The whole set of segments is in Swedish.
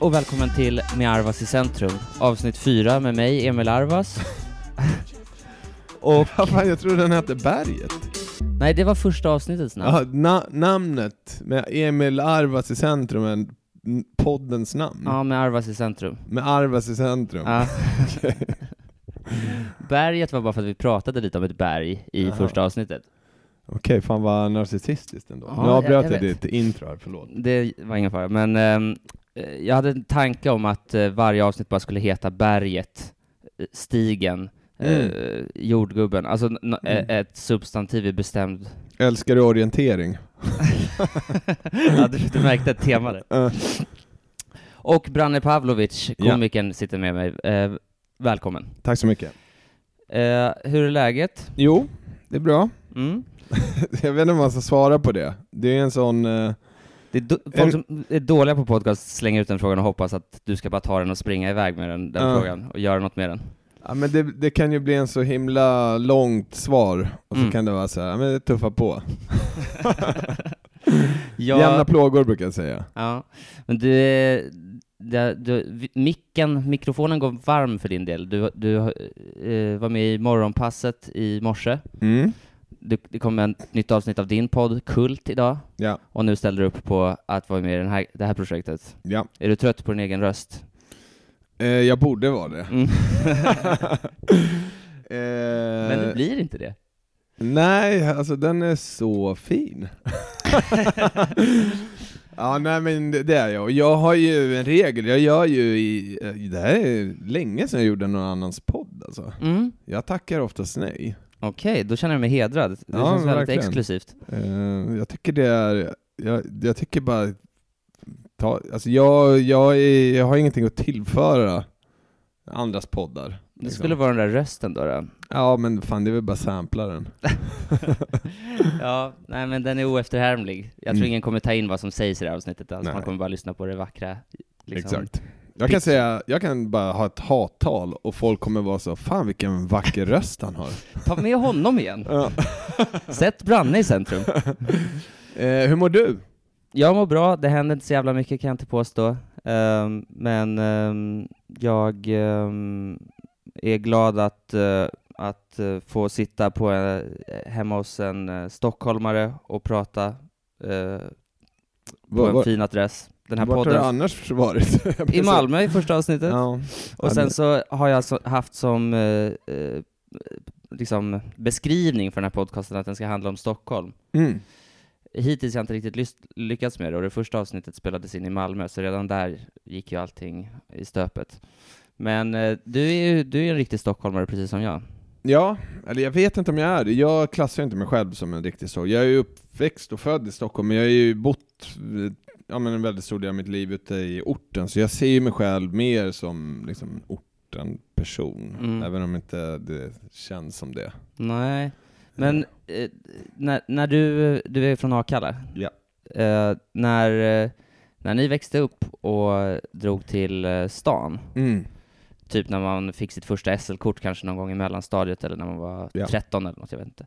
Och välkommen till Med Arvas i centrum, avsnitt 4 med mig, Emil Arvas. och, Ja, fan, jag tror den hette Berget. nej det var första avsnittets namn. Ja, na namnet med Emil Arvas i centrum, är poddens namn. Ja, med Arvas i centrum. Med Arvas i centrum. Ja. Berget var bara för att vi pratade lite om ett berg i Jaha. första avsnittet. Okej, fan vad narcissistiskt ändå. Ja, nu avbröt jag- jag, jag ditt intro här, förlåt. Det var ingen fara, men eh, jag hade en tanke om att eh, varje avsnitt bara skulle heta berget, eh, stigen, Mm. eh, jordgubben, alltså Mm. ett substantiv i bestämd... Älskar du orientering? ja, du, du märkte ett tema där. Uh, Och Branne Pavlovic, Ja. komikern, sitter med mig. Eh, välkommen. tack så mycket. Eh, hur är läget? Jo, det är bra. Mm? jag vet inte om man ska svara på det. Det är en sån... eh, Det är do- folk som är dåliga på podcast slänger ut den frågan och hoppas att du ska bara ta den och springa iväg med den, den Ja. frågan och göra något med den. ja, men det, det kan ju bli en så himla långt svar, och så Mm. kan det vara så här, ja, men det tuffa på. Ja. Jämna plågor brukar jag säga. Ja, men du, det, du, vi- micken, mikrofonen går varm för din del. Du, du eh, var med i morgonpasset i morse. Mm. Du, det kom ett nytt avsnitt av din podd, Kult, idag. Ja, Och nu ställer du upp på att vara med i den här, det här projektet. ja. Är du trött på din egen röst? Eh, jag borde vara det. Mm. eh, Men det blir inte det. Nej, alltså den är så fin. ja, nej men det det är jag. Jag har ju en regel, jag gör ju i, eh, det här är länge sedan jag gjorde någon annans podd alltså. Mm. Jag tackar oftast nej. Okej, då känner jag mig hedrad. Det Ja, känns väldigt verkligen. exklusivt. Eh, jag tycker det är, jag, jag tycker bara, ta, alltså jag, jag, är, jag har ingenting att tillföra andras poddar. Det liksom. skulle vara den där rösten då. då. Ja men fan det är väl bara samplaren. ja, nej men den är oefterhärmlig. Jag tror Mm. ingen kommer ta in vad som sägs i det här avsnittet alls. Nej. Man kommer bara lyssna på det vackra. Liksom. Exakt. Jag kan säga, jag kan bara ha ett hattal och folk kommer vara så, fan vilken vacker röst han har. Ta med honom igen. Ja. Sätt Branne i centrum. eh, hur mår du? Jag mår bra, det händer inte så jävla mycket kan jag inte påstå. Ehm, men ehm, jag ehm, är glad att, eh, att eh, få sitta på, uh, hemma hos en uh, stockholmare och prata på Var, en var, fin adress. Den här vart har du podden. annars varit? I Malmö i första avsnittet. Ja. Och sen så har jag så haft som eh, eh, liksom beskrivning för den här podcasten att den ska handla om Stockholm. Mm. Hittills har jag inte riktigt lyckats med det och det första avsnittet spelades in i Malmö så redan där gick ju allting i stöpet. Men eh, du är ju du är en riktig stockholmare precis som jag. Ja, eller jag vet inte om jag är det. Jag klassar inte mig själv som en riktig så. Jag är ju uppväxt och född i Stockholm, men jag har ju bott eh, ja, men en väldigt stor del av mitt liv ute i orten, så jag ser ju mig själv mer som liksom, orten person, Mm. även om inte det känns som det. Nej, men eh, när, när du, du är från Akalla? Ja. Eh, när, eh, när ni växte upp och drog till eh, stan, Mm. typ när man fick sitt första SL-kort kanske någon gång i mellanstadiet eller när man var Ja. 13 eller något, jag vet inte.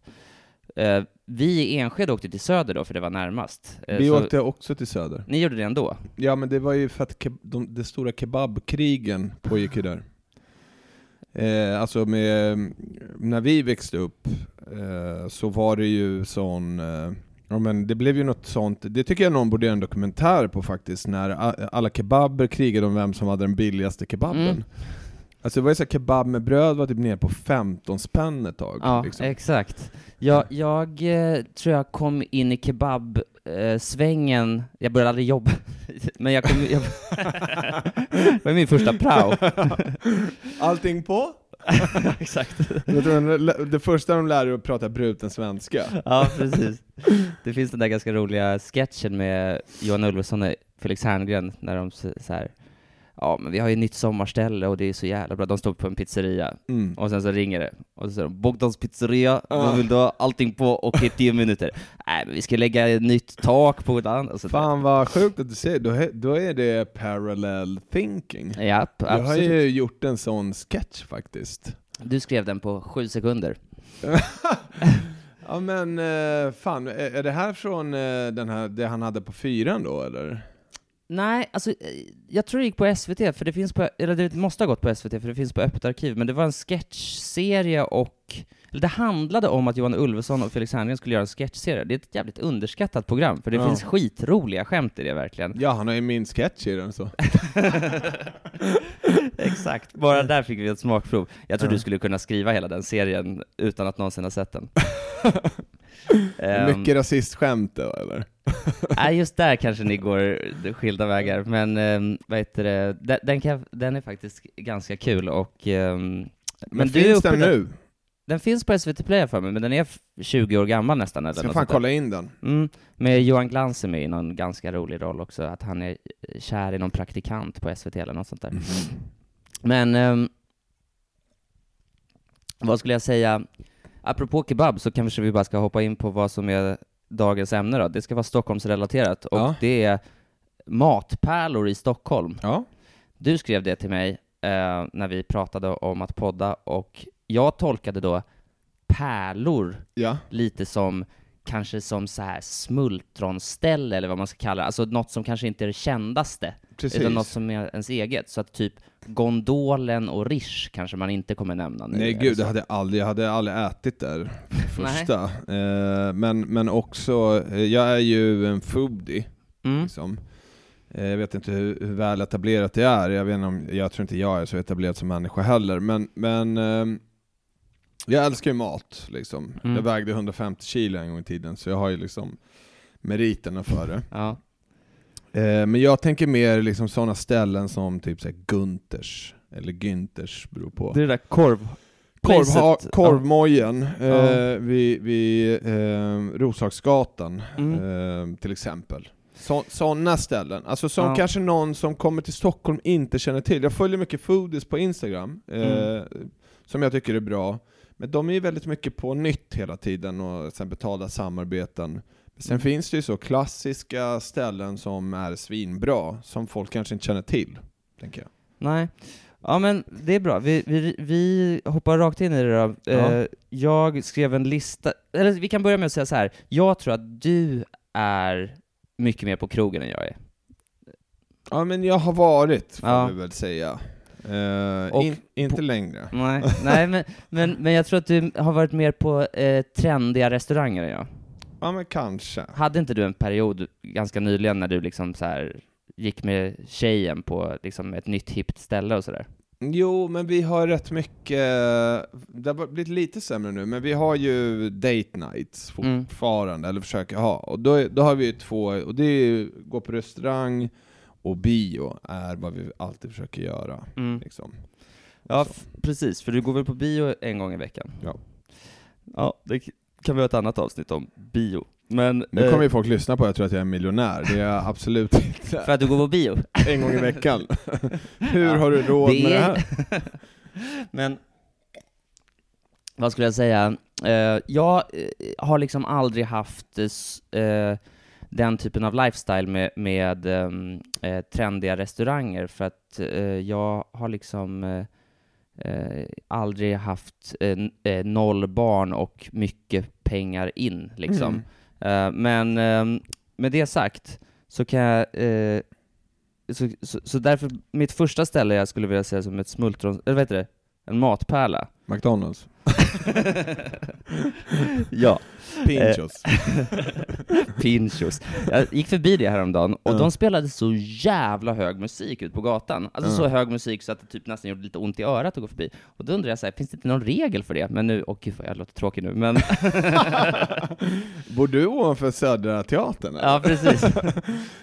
Eh, vi i Enskede åkte till Söder då, för det var närmast. Eh, Vi så åkte också till Söder. Ni gjorde det ändå? Ja men det var ju för att ke- de, de stora kebabkrigen pågick ju där. Eh, alltså med, när vi växte upp eh, så var det ju sån, eh, ja men det blev ju något sånt, det tycker jag någon borde göra en dokumentär på faktiskt, när alla kebaber krigade om vem som hade den billigaste kebaben. Mm. Alltså det var ju så här, kebab med bröd var typ ner på 15 spänn ett tag. Ja, liksom. exakt. Jag, jag eh, tror jag kom in i kebab-svängen, jag började aldrig jobba, men jag kom, jag, det var min första prao. Allting på? exakt. Det första de lär är att prata bruten svenska. Ja, precis. Det finns den där ganska roliga sketchen med Johan Ulveson och Felix Herngren när de så här. Ja, men vi har ju ett nytt sommarställe och det är så jävla bra. De står på en pizzeria Mm. och sen så ringer det och så säger de Bogdans pizzeria, Ja. vad vill du ha? Allting på och i tio minuter. Nej, men vi ska lägga ett nytt tak på ett annat. där. Fan vad sjukt att du säger, då, då är det parallel thinking. Japp, Jag har absolut. ju gjort en sån sketch faktiskt. Du skrev den på sju sekunder. ja men, eh, fan, är, är det här från eh, den här, det han hade på fyran då eller? Nej, alltså eh, jag tror det gick på SVT, för det finns på, eller det måste ha gått på SVT, för det finns på Öppet arkiv, men det var en sketchserie och, eller det handlade om att Johan Ulveson och Felix Herngren skulle göra en sketchserie. Det är ett jävligt underskattat program, för det Ja. finns skitroliga skämt i det verkligen. Ja, han har ju min sketch i den så. Exakt, bara där fick vi ett smakprov. Jag tror Ja. du skulle kunna skriva hela den serien utan att någonsin ha sett den. Ehm, Mycket rasistskämt då, eller? Nej, just där kanske ni går skilda vägar, men um, vad heter det, den, den, kan, den är faktiskt ganska kul och... ehm, Men, är finns den nu? Den finns på SVT Play för mig, men den är f- 20 år gammal nästan. Eller Ska fan kolla in den. Mm, med Johan Glans är med i någon ganska rolig roll också, att han är eh, kär i någon praktikant på SVT eller något sånt där. Men, ehm, vad skulle jag säga? Apropå kebab så kanske vi bara ska hoppa in på vad som är dagens ämne då. Det ska vara Stockholmsrelaterat och Ja. det är matpärlor i Stockholm. Ja. Du skrev det till mig eh, när vi pratade om att podda och jag tolkade då pärlor Ja. lite som kanske som så här smultronställe eller vad man ska kalla det, alltså något som kanske inte är det kändaste, Precis. utan något som är ens eget. Så att typ Gondolen och Rish kanske man inte kommer nämna nu. Nej gud, det hade jag aldrig, jag hade aldrig ätit där för första. Eh, men, men också, eh, jag är ju en foodie, Mm. liksom. Eh, jag vet inte hur, hur väl etablerat det är, jag, vet inte om, jag tror inte jag är så etablerad som människa heller, men, men ehm, jag älskar ju mat, liksom. Mm. Jag vägde 150 kilo en gång i tiden, så jag har ju liksom meriterna för det. Ja. Eh, men jag tänker mer liksom sådana ställen som typ såhär Gunters, eller Günthers beror på. Det är det där korv... Korvha, korvmojen Ja. eh, vid, vid eh, Roslagsgatan Mm. eh, till exempel. Sådana ställen, alltså som Ja. kanske någon som kommer till Stockholm inte känner till. Jag följer mycket foodies på Instagram, eh, Mm. som jag tycker är bra. Men de är ju väldigt mycket på nytt hela tiden och sen betalda samarbeten. Sen finns det ju så klassiska ställen som är svinbra, som folk kanske inte känner till, tänker jag. Nej. Ja men det är bra, vi, vi, vi hoppar rakt in i det då. Ja. Eh, jag skrev en lista, eller vi kan börja med att säga så här. jag tror att du är mycket mer på krogen än jag är. Ja men jag har varit, får Ja. vi väl säga. Och in, inte på- längre. Nej, nej men, men, men jag tror att du har varit mer på eh, trendiga restauranger än jag. Ja men kanske. Hade inte du en period ganska nyligen när du liksom så här gick med tjejen på liksom ett nytt hippt ställe och sådär? Jo, men vi har rätt mycket, det har blivit lite sämre nu, men vi har ju date nights Mm. fortfarande, eller försöker ha. Och då, då har vi ju två, och det är ju gå på restaurang och bio är vad vi alltid försöker göra. Mm. Liksom. Ja, precis, för du går väl på bio en gång i veckan? Ja. Ja, det kan vi ha ett annat avsnitt om bio. Men, Nu eh, kommer ju folk lyssna på, jag tror att jag är miljonär, det är jag absolut för inte. att du går på bio? En gång i veckan. Hur Ja, har du råd det med det är- här? Men, vad skulle jag säga? Eh, jag eh, har liksom aldrig haft eh, eh, den typen av lifestyle med, med ehm, eh, trendiga restauranger, för att eh, jag har liksom eh, aldrig haft eh, eh, noll barn och mycket pengar in, liksom. Mm. Eh, men ehm, med det sagt så kan jag, eh, så, så, så därför, mitt första ställe jag skulle vilja säga som ett smultron, eller vad heter det? En matpärla. McDonalds. ja. Pinchos. Pinchos. Jag gick förbi det häromdagen, och Ja. de spelade så jävla hög musik ut på gatan. Alltså Ja. så hög musik så att det typ nästan gjorde lite ont i örat att gå förbi. Och då undrar jag så här, finns det inte någon regel för det? Men nu, åh gud vad jag låter tråkig nu, men Bor du ovanför Södra Teatern? eller? ja precis.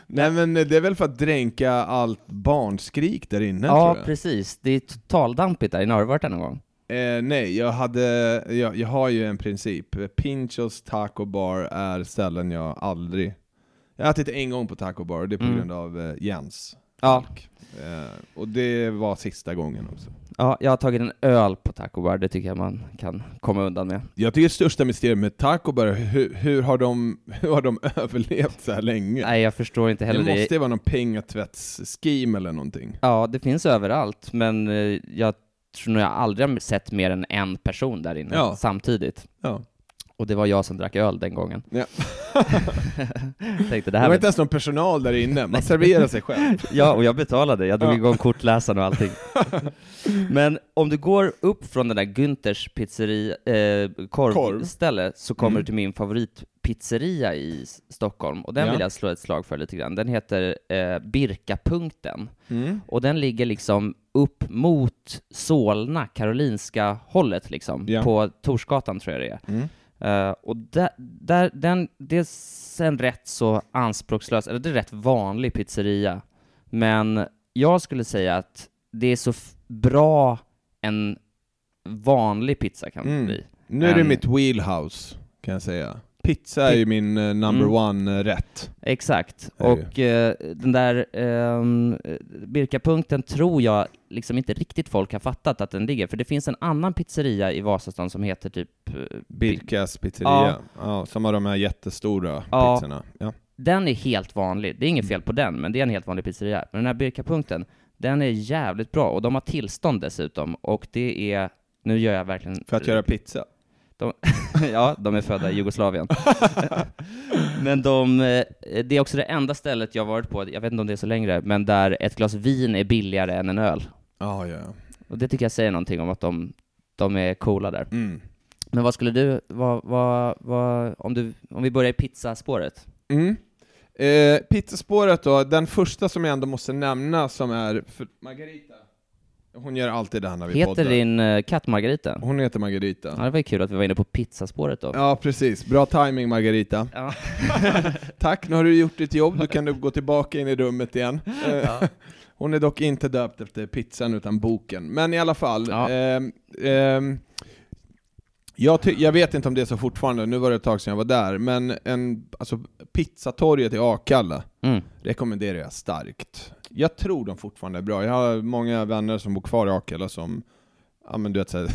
Nej men det är väl för att dränka allt barnskrik där inne ja, precis. Det är totaldampigt där har du varit där någon gång? Eh, nej, jag, hade, jag, jag har ju en princip. Pinchos Taco Bar är ställen jag aldrig... Jag har ätit en gång på Taco Bar, och det är på Mm. grund av eh, Jens. Ja. Eh, och det var sista gången också. Ja, jag har tagit en öl på Taco Bar, det tycker jag man kan komma undan med. Jag tycker det största mysteriet med Taco Bar, hur, hur, har de, hur har de överlevt så här länge? Nej, jag förstår inte det heller det. måste ju vara någon pengatvättsscheme eller någonting. Ja, det finns överallt, men eh, jag tror nog jag aldrig har sett mer än en person där inne Ja. samtidigt. Ja. Och det var jag som drack öl den gången. Ja. Tänkte det Det här var var inte ens någon personal där inne, man serverar sig själv. Ja, och jag betalade. Jag drog Ja. igång kortläsaren och allting. Men om du går upp från den där Günthers pizzeri, eh, korvställe så kommer Mm. du till min favoritpizzeria i Stockholm, och den Ja. vill jag slå ett slag för lite grann. Den heter eh, Birkapunkten, Mm. och den ligger liksom upp mot Solna, Karolinska hållet liksom, Ja. på Torsgatan tror jag det är. Mm. Eh, och där, där, den, det är en rätt så anspråkslös, eller det är rätt vanlig pizzeria, men jag skulle säga att det är så bra en vanlig pizza kan Mm. bli. Nu är det En- mitt wheelhouse, kan jag säga. Pizza är ju min eh, number Mm. one-rätt. Exakt, Det är och eh, den där um, Birkapunkten tror jag liksom inte riktigt folk har fattat att den ligger, för det finns en annan pizzeria i Vasastan som heter typ eh, Birkas pizzeria, Ja. ja. som har de här jättestora Ja. pizzorna. Ja. Den är helt vanlig, det är inget fel på den, men det är en helt vanlig pizzeria. Men den här Birkapunkten, den är jävligt bra, och de har tillstånd dessutom, och det är, nu gör jag verkligen... För att göra pizza. ja, de är födda i Jugoslavien. men de, eh, det är också det enda stället jag varit på, jag vet inte om det är så längre, men där ett glas vin är billigare än en öl. Ja, ja. Och det tycker jag säger någonting om att de, de är coola där. Mm. Men vad skulle du, vad, vad, vad, om, du, om vi börjar i pizzaspåret? Mm. Eh, pizzaspåret då, den första som jag ändå måste nämna som är, för Margarita, hon gör alltid det här när vi Heter poddar. din uh, katt Margarita? Hon heter Margarita. Ja, det var ju kul att vi var inne på pizzaspåret då. Ja, precis. Bra timing Margarita. Ja. Tack, nu har du gjort ditt jobb, du kan nu gå tillbaka in i rummet igen. Eh, Ja. Hon är dock inte döpt efter pizzan utan boken. Men i alla fall. Ja. ehm, ehm, jag, ty- jag vet inte om det är så fortfarande, nu var det ett tag sedan jag var där, men en, alltså, pizzatorget i Akalla Mm. rekommenderar jag starkt. Jag tror de fortfarande är bra. Jag har många vänner som bor kvar i Akalla som, ja men du vet såhär,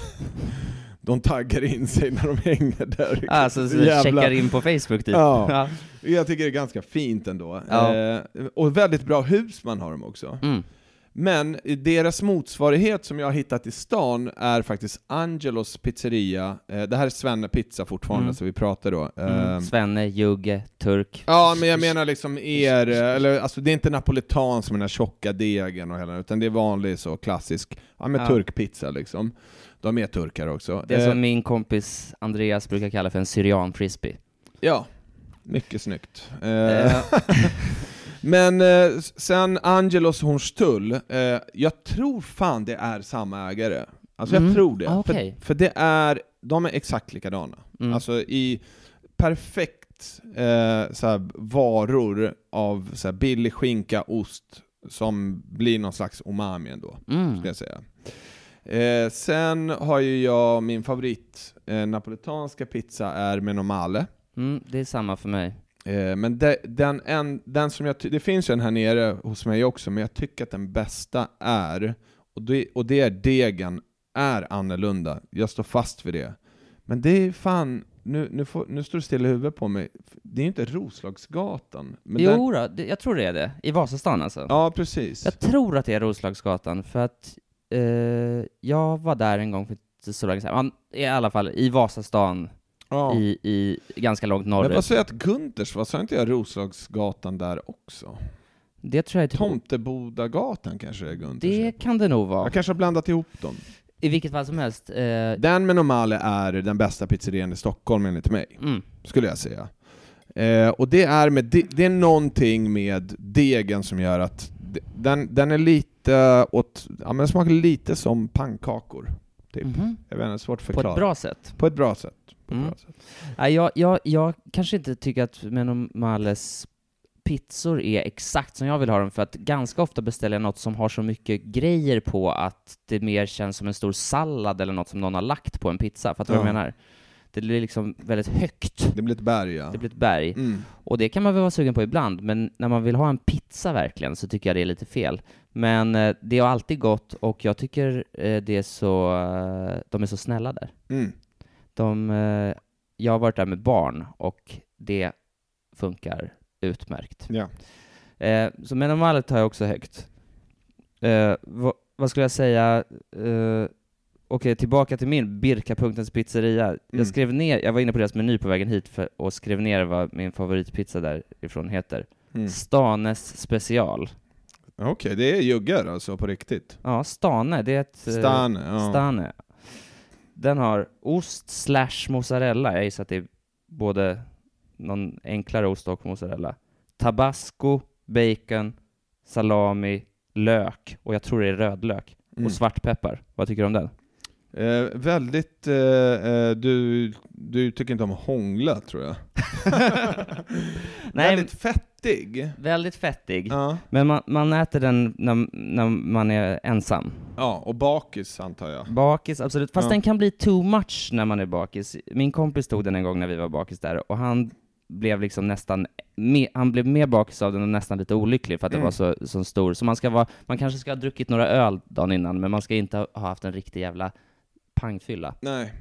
de taggar in sig när de hänger där. Alltså, så Jävla- checkar in på Facebook typ. Ja. ja. Jag tycker det är ganska fint ändå. Ja. Eh, och väldigt bra hus man har dem också. Mm. Men deras motsvarighet som jag har hittat i stan är faktiskt Angelos pizzeria. Eh, det här är Svenne Pizza fortfarande, Mm. så vi pratar då. Mm. Svenne, Jugge, Turk. Ja, men jag menar liksom er, eller alltså det är inte napoletan som den här tjocka degen och hela, utan det är vanlig så klassisk, ja med Ja. turkpizza liksom. De är turkar också. Det är Eh, som min kompis Andreas brukar kalla för en syrian frisbee. Ja, mycket snyggt. Eh, Eh, Men eh, sen Angelos Hornstull, eh, jag tror fan det är samma ägare. Alltså Mm, jag tror det. ah, okej. för, för det är, de är exakt likadana. mm. Alltså i perfekt eh, såhär, varor av såhär, billig skinka, ost, som blir någon slags umami ändå, mm. skulle jag säga. Eh, sen har ju jag min favorit eh, napoletanska pizza är menomale. Mm, det är samma för mig. Eh, men de, den, en, den som jag det finns en här nere hos mig också, men jag tycker att den bästa är, och det, och det är degen, är annorlunda. Jag står fast vid det. Men det är fan, nu, nu, får, nu står det still i huvudet på mig, det är ju inte Roslagsgatan. Men den, jo då, det, jag tror det är det. I Vasastan alltså. ja, precis. Jag tror att det är Roslagsgatan, för att eh, jag var där en gång för inte så länge sedan. Man, I alla fall i Vasastan, ja. i, i ganska långt Men vad norrut. säger att Gunters, vad sa inte jag Roslagsgatan där också? Det tror jag är Tomtebodagatan kanske är Gunters? Det kan det nog vara. Jag kanske har blandat ihop dem. I vilket fall som helst. Eh, Den med Normale är den bästa pizzerian i Stockholm enligt mig. mm, skulle jag säga. Eh, och det är, med de, det är någonting med degen som gör att de, den, den är lite åt, ja men smakar lite som pannkakor. Typ. mhm. Jag vet inte, svårt att På förklara. ett bra sätt. På ett bra sätt. På ett Mm. bra sätt. Nej, jag, jag, jag kanske inte tycker att Menomales pizzor är exakt som jag vill ha dem, för att ganska ofta beställer jag något som har så mycket grejer på att det mer känns som en stor sallad eller något som någon har lagt på en pizza. Fattar du vad jag Ja. menar? Det blir liksom väldigt högt. Det blir ett berg ja. Det blir ett berg. Mm. Och det kan man väl vara sugen på ibland, men när man vill ha en pizza verkligen så tycker jag det är lite fel. Men eh, det har alltid gått och jag tycker eh, det är så, eh, de är så snälla där. Mm. De, eh, jag har varit där med barn och det funkar utmärkt. Ja. Eh, så Menomalet har jag också högt. Eh, vad, vad skulle jag säga? Eh, okej, tillbaka till min Birka-punktens pizzeria. Mm. Jag skrev ner, jag var inne på deras meny på vägen hit för, och skrev ner vad min favoritpizza därifrån heter. Mm. Stanes special. Okej, det är juggar alltså på riktigt. Ja, Stane, det är ett... eh, Stan, ja. Stane. Den har ost slash mozzarella, jag gissar att det är både någon enklare ost och mozzarella. Tabasco, bacon, salami, lök, och jag tror det är rödlök. Mm. Och svartpeppar. Vad tycker du om den? Eh, väldigt, eh, eh, du, du tycker inte om hångla tror jag. Nej, väldigt fettig. väldigt fettig. Ja. Men man, man äter den när, när man är ensam. ja, och bakis antar jag. Bakis, absolut. Fast Ja. den kan bli too much när man är bakis. Min kompis tog den en gång när vi var bakis där, och han blev liksom nästan, me, han blev mer bakis av den och nästan lite olycklig för att Mm. den var så, så stor. Så man ska vara, man kanske ska ha druckit några öl dagen innan, men man ska inte ha ha haft en riktig jävla pangfylla. Nej.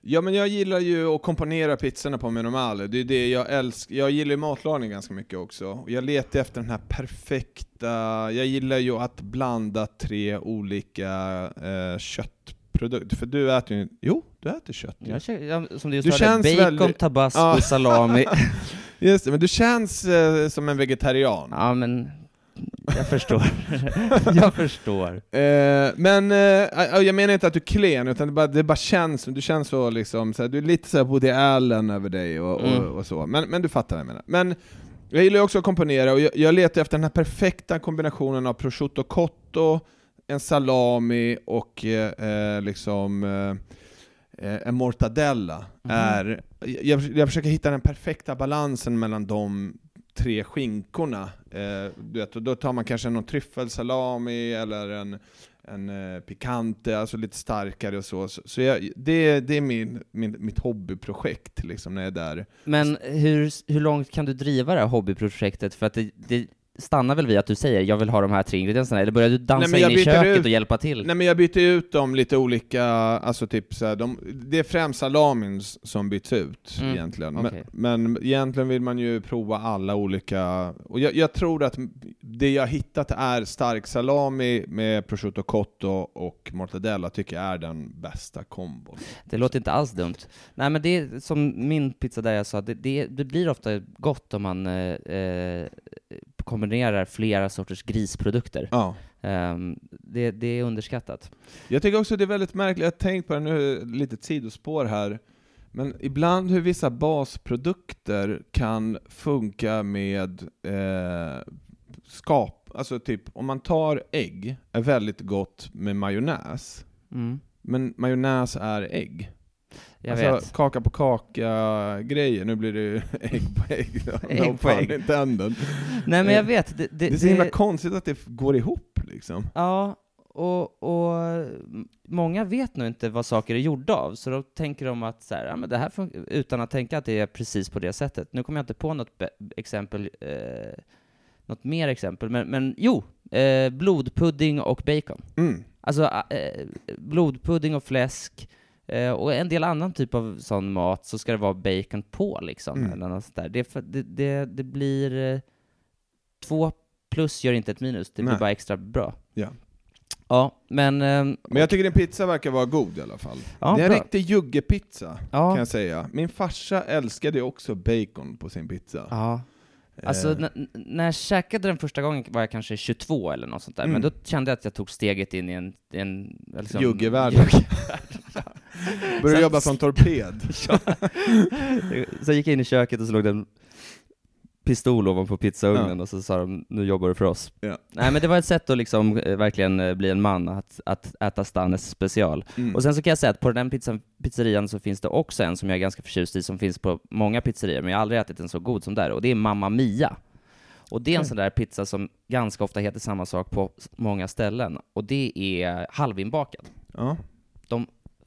Ja men jag gillar ju att komponera pizzorna på Meno Male, det är det jag älskar. Jag gillar ju matlagning ganska mycket också. Jag letar efter den här perfekta, jag gillar ju att blanda tre olika eh, köttprodukter. För du äter ju, jo, du äter kött ju. Jag, jag, som du just Du hörde, bacon, väldigt- tabasco, Ja. salami. Just det, men du känns eh, som en vegetarian. ja men, jag förstår. jag förstår. Eh, men eh, jag menar inte att du är klen, utan det bara, det bara känns, du känns så liksom, så här, du är lite såhär Woody Allen över dig och, Mm. och, och så, men, men du fattar vad jag menar. Men jag gillar också att komponera, och jag, jag letar efter den här perfekta kombinationen av prosciutto cotto, en salami och eh, eh, liksom eh, eh, en mortadella. Mhm. Är, jag, jag försöker hitta den perfekta balansen mellan de tre skinkorna. Eh, du vet, då tar man kanske någon tryffelsalami eller en, en eh, pikante, alltså lite starkare och så. Så, så jag, det, det är min, min, mitt hobbyprojekt liksom, när jag är där. Men hur, hur långt kan du driva det här hobbyprojektet? För att det, det stannar väl vid att du säger jag vill ha de här tre ingredienserna, eller börjar du dansa Nej, in i köket ut- och hjälpa till? Nej men jag byter ut dem lite olika, alltså typ så här, de, det är främst salamin som byts ut Mm, egentligen. okej. Men, men egentligen vill man ju prova alla olika, och jag, jag tror att det jag hittat är stark salami med prosciutto cotto och mortadella tycker jag är den bästa kombon. Det låter inte alls dumt. Nej men det är som min pizza där jag sa, det, det, det blir ofta gott om man eh, eh, kombinerar flera sorters grisprodukter. Ja. Ehm, det, det är underskattat. Jag tycker också det är väldigt märkligt, jag har tänkt på det nu, lite sidospår här, men ibland hur vissa basprodukter kan funka med eh, skap, alltså typ om man tar ägg, är väldigt gott med majonnäs, Mm. men majonnäs är ägg. Jag alltså vet. kaka på kaka grejer, nu blir det ju ägg på ägg. Ägg på ägg. Nej men Eh, jag vet, det, det, Det är så himla konstigt att det går ihop liksom. Ja, och, och många vet nog inte vad saker är gjorda av, så då tänker de att så här, ja, men det här utan att tänka att det är precis på det sättet. Nu kommer jag inte på något exempel, eh, något mer exempel, men, men jo, eh, blodpudding och bacon. Mm. Alltså eh, blodpudding och fläsk, eh, och en del annan typ av sån mat, så ska det vara bacon på liksom, Mm. eller något sånt där. Det, det, det, det blir, eh, två plus gör inte ett minus, det blir Nej. bara extra bra. Ja. Ja, men... ehm, Men jag tycker din pizza verkar vara god i alla fall. Ja, det är en bra. riktig juggepizza, ja, kan jag säga. Min farsa älskade också bacon på sin pizza. ja. Alltså, Eh, när jag käkade den första gången var jag kanske 22 eller något sånt där, Mm. men då kände jag att jag tog steget in i en... en liksom, Juggevärlden. Började jobba som torped. Sen gick jag in i köket och så låg det en pistol ovanpå pizzaugnen och så sa de nu jobbar du för oss. Ja. Nej men det var ett sätt att liksom eh, verkligen eh, bli en man, att, att äta Stannes special. Mm. Och sen så kan jag säga att på den pizzan, pizzerian så finns det också en som jag är ganska förtjust i, som finns på många pizzerior, men jag har aldrig ätit en så god som där, och det är Mamma Mia. Och det är en sån där pizza som ganska ofta heter samma sak på många ställen, och det är halvinbakad. Ja.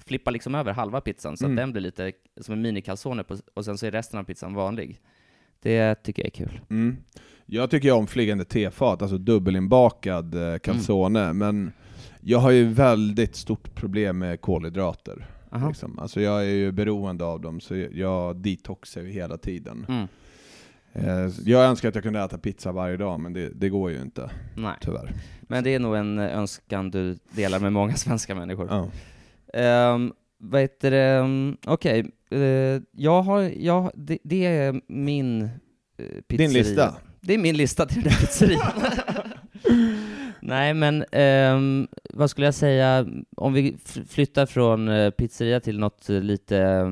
Flippar liksom över halva pizzan, så Mm. att den blir lite som en mini-calzone, och sen så är resten av pizzan vanlig. Det tycker jag är kul. Mm. Jag tycker om flygande tefat, alltså dubbelinbakad eh, calzone, Mm. men jag har ju väldigt stort problem med kolhydrater. Aha. Liksom. Alltså jag är ju beroende av dem, så jag detoxar ju hela tiden. Mm. Eh, Jag önskar att jag kunde äta pizza varje dag, men det, det går ju inte, Nej, tyvärr. men det är nog en önskan du delar med många svenska människor. Ja. Um, vad heter det, um, okej, eh, jag har, jag, det, det är min uh, pizzeria. Din lista? Det är min lista till den där pizzerian. Nej, men ehm, vad skulle jag säga, om vi flyttar från eh, pizzeria till något eh, lite,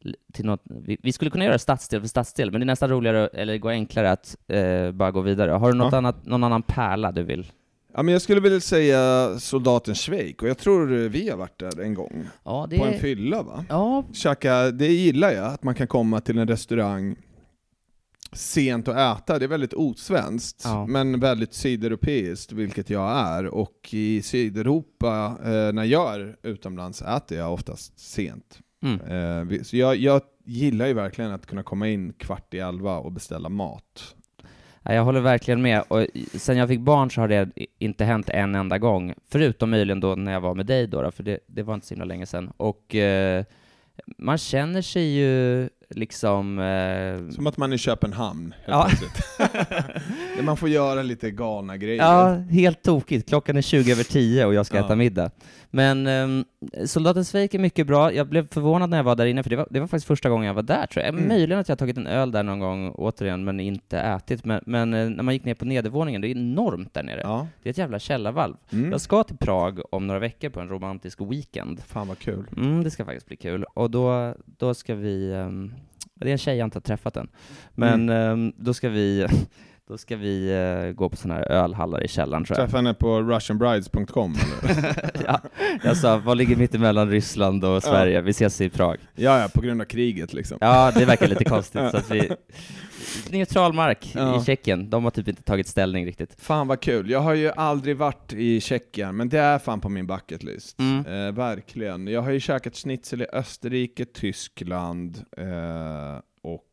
li- till något, vi, vi skulle kunna göra stadsdel för stadsdel, men det är nästan roligare, eller går enklare att eh, bara gå vidare. Har du något Ja. annat, någon annan pärla du vill? Ja, men jag skulle vilja säga soldaten Schweik, och jag tror vi har varit där en gång. Ja, På en fylla va? Ja, Käka, det gillar jag, att man kan komma till en restaurang sent och äta, det är väldigt osvenskt, Ja. men väldigt sydeuropeiskt, vilket jag är. Och i Sydeuropa, eh, när jag är utomlands, äter jag oftast sent. mm. Eh, så jag, jag gillar ju verkligen att kunna komma in kvart i elva och beställa mat. Jag håller verkligen med. Och sen jag fick barn så har det inte hänt en enda gång, förutom möjligen då när jag var med dig då, då för det, det var inte så himla länge sedan. Och eh, man känner sig ju liksom... Eh, Som att man är i Köpenhamn, Ja. Där man får göra lite galna grejer. Ja, helt tokigt. Klockan är 20 över 10 och jag ska Ja. äta middag. Men um, Soldaten Schweik är mycket bra. Jag blev förvånad när jag var där inne, för det var, det var faktiskt första gången jag var där tror jag. Mm. Möjligen att jag har tagit en öl där någon gång, återigen, men inte ätit. Men, men eh, när man gick ner på nedervåningen, det är enormt där nere. Ja. Det är ett jävla källarvalv. Mm. Jag ska till Prag om några veckor på en romantisk weekend. Fan vad kul. Mm, det ska faktiskt bli kul. Och då, då ska vi, ehm, det är en tjej jag inte har träffat än, men ehm, då ska vi, då ska vi eh, gå på sådana här ölhallar i källaren tror jag. Träffa henne på russianbrides.com ja, jag sa, vad ligger mitt emellan Ryssland och Sverige? Vi ses i Prag. ja, ja, på grund av kriget liksom. Ja, det verkar lite konstigt, så att vi... Neutral mark Ja. i Tjeckien, de har typ inte tagit ställning riktigt. Fan vad kul. Jag har ju aldrig varit i Tjeckien, men det är fan på min bucket list. Mm. Eh, verkligen. Jag har ju käkat schnitzel i Österrike, Tyskland eh, och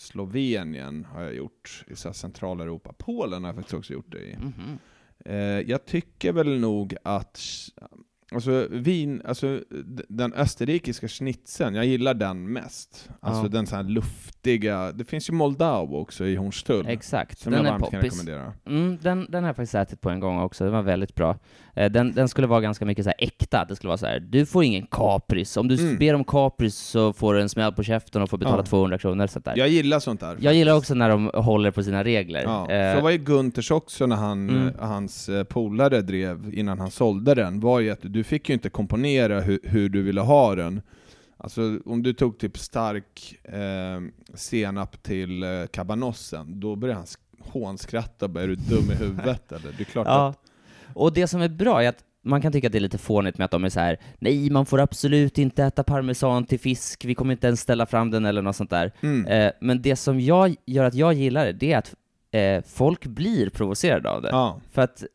Slovenien har jag gjort i så Centraleuropa. Polen har jag faktiskt också gjort det i. Mhm. Eh, jag tycker väl nog att Alltså, vin, alltså den österrikiska schnitzeln, jag gillar den mest. Alltså Ja. den så här luftiga, det finns ju Moldau också i Hornstull. Exakt, Som den jag är varmt kan poppis. rekommendera. Mm, den, den har jag faktiskt ätit på en gång också, den var väldigt bra. Eh, den, den skulle vara ganska mycket så äkta, det skulle vara så här. du får ingen kapris, om du Mm. ber om kapris så får du en smäll på käften och får betala Ja. 200 kronor. Så där. Jag gillar sånt där. Jag gillar också när de håller på sina regler. Ja, Eh, så var ju Gunters också när han, Mm. eh, hans eh, polare drev innan han sålde den, var ju att du fick ju inte komponera hur, hur du ville ha den. Alltså om du tog typ stark eh, senap till eh, kabanossen, då började han sk- hånskratta och bara, är du dum i huvudet eller? Det är klart Ja. att... Och det som är bra är att man kan tycka att det är lite fånigt med att de är så här: nej, man får absolut inte äta parmesan till fisk, vi kommer inte ens ställa fram den eller något sånt där. Mm. Eh, men det som jag gör att jag gillar det, det är att eh, folk blir provocerade av det. Ja. För att eh,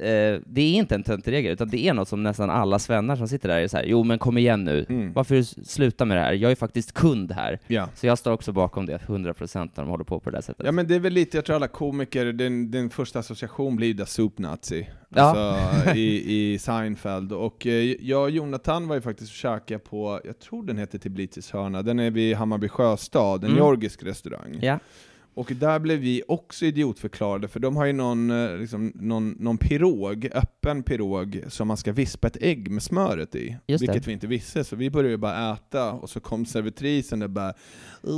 det är inte en töntig regel, utan det är något som nästan alla svennar som sitter där är så här: jo men kom igen nu, Mm. varför sluta med det här? Jag är faktiskt kund här. ja. Så jag står också bakom det 100% när de håller på på det där sättet. Ja men det är väl lite, jag tror alla komiker, din, din första association blir där Soup-Nazi. Ja. Alltså i, i Seinfeld. Och eh, jag och Jonathan var ju faktiskt och käkade på, jag tror den heter Tbilisis hörna, den är vid Hammarby sjöstad, en Mm. georgisk restaurang. Ja. Och där blev vi också idiotförklarade, för de har ju någon, eh, liksom, någon, någon pirog, öppen pirog, som man ska vispa ett ägg med smöret i. Just det. vilket vi inte visste, så vi började ju bara äta, och så kom servitrisen och bara "Åh,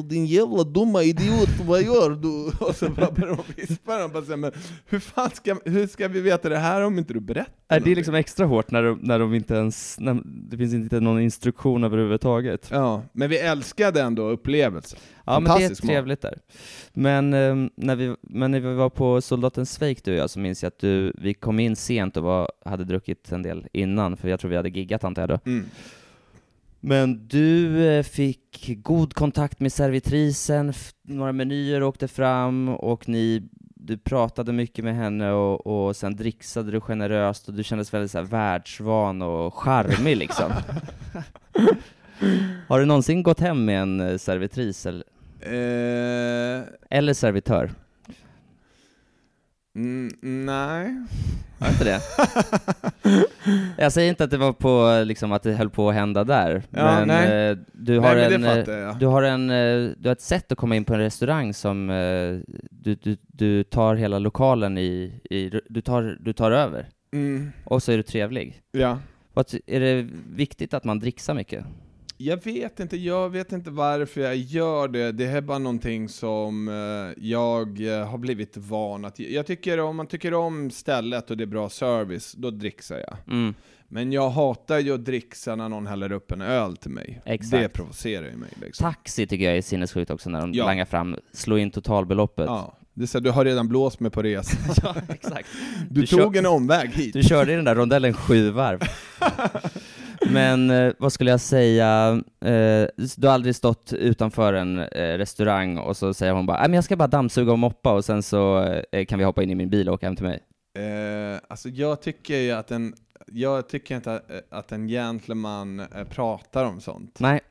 Din jävla dumma idiot, vad gör du? Och så bara började de vispa den, och bara så här, men hur fan ska, hur ska vi veta det här om inte du berättar Är det någonting?" liksom extra hårt när de, när de inte ens, när det finns inte någon instruktion överhuvudtaget? Ja, men vi älskade ändå upplevelsen. Ja men det är trevligt där. Men, ehm, när vi, men när vi var på Soldaten Schweik du och jag så minns jag att du, vi kom in sent och var, hade druckit en del innan, för jag tror vi hade giggat antar jag då. Mm. Men du eh, fick god kontakt med servitrisen, några menyer åkte fram och ni, du pratade mycket med henne och, och sen dricksade du generöst och du kändes väldigt så här världsvan och charmig liksom. Har du någonsin gått hem med en eh, servitris eller, Eh, eller servitör? Mm, nej. Har inte det? jag säger inte att det var på, liksom att det höll på att hända där, Ja, men eh, du har Nej, men en, det fattar jag. du har en, du har ett sätt att komma in på en restaurang som eh, du, du, du tar hela lokalen i, i du, tar, du tar över, Mm, och så är du trevlig. ja. Är det viktigt att man dricksar mycket? Jag vet inte, jag vet inte varför jag gör det. Det är bara någonting som eh, jag eh, har blivit van att... Jag tycker om man tycker om stället och det är bra service, då dricksar jag. Mm. Men jag hatar ju att dricksa när någon häller upp en öl till mig. Exakt. Det provocerar ju mig liksom. Taxi tycker jag är sinnessjukt också när de Ja. langar fram, slå in totalbeloppet. Ja. Det är så, här, du har redan blåst mig på resan. Ja, exakt. Du, Du tog en omväg hit. Du körde i den där rondellen sju varv. Men eh, vad skulle jag säga, eh, du har aldrig stått utanför en eh, restaurang och så säger hon bara "Nej, men jag ska bara dammsuga och moppa och sen så kan vi hoppa in i min bil och åka hem till mig. Eh, alltså jag tycker ju att en, jag tycker inte att, att en gentleman pratar om sånt. Nej,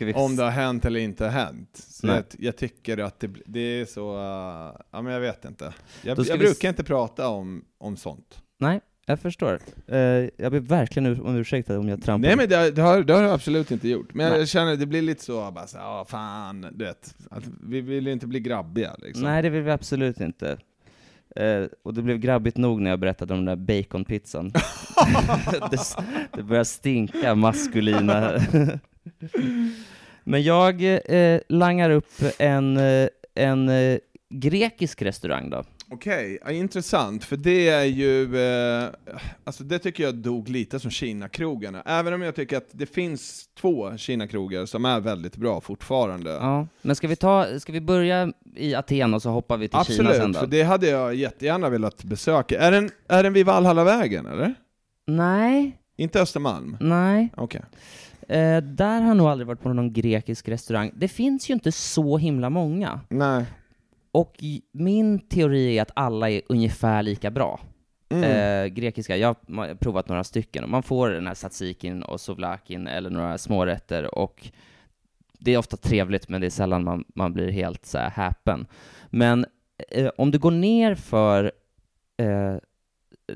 vi... Om det har hänt eller inte har hänt. Jag, jag tycker att det, det är så, uh, ja men jag vet inte. Jag, jag vi brukar inte prata om, om sånt. Nej, jag förstår. Eh, jag ber verkligen ur- om ursäkt om jag trampar. Nej men det, det, har, det har jag absolut inte gjort. Men Nej. jag känner att det blir lite så, bara så ja fan, du vet. Att vi vill ju inte bli grabbiga liksom. Nej, det vill vi absolut inte. Eh, och det blev grabbigt nog när jag berättade om den där baconpizzan. det, det börjar stinka maskulina. Men jag eh, langar upp en, eh, en eh, grekisk restaurang då. Okej, ja, intressant, för det är ju, eh, alltså det tycker jag dog lite som Kina-krogarna, även om jag tycker att det finns två Kina-krogar som är väldigt bra fortfarande. Ja. Men ska vi, ta, ska vi börja i Aten och så hoppar vi till Kina sen Absolut, då? för det hade jag jättegärna velat besöka. Är den, är den vid Valhallavägen eller? Nej, Inte Östermalm? nej. Okej. Eh, där har jag nog aldrig varit på någon grekisk restaurang. Det finns ju inte så himla många. Nej. Och min teori är att alla är ungefär lika bra. Mm. Eh, grekiska, jag har provat några stycken. och Man får den här tzatziki och souvlakin eller några smårätter och det är ofta trevligt men det är sällan man, man blir helt så här häpen. Men eh, om du går ner för eh,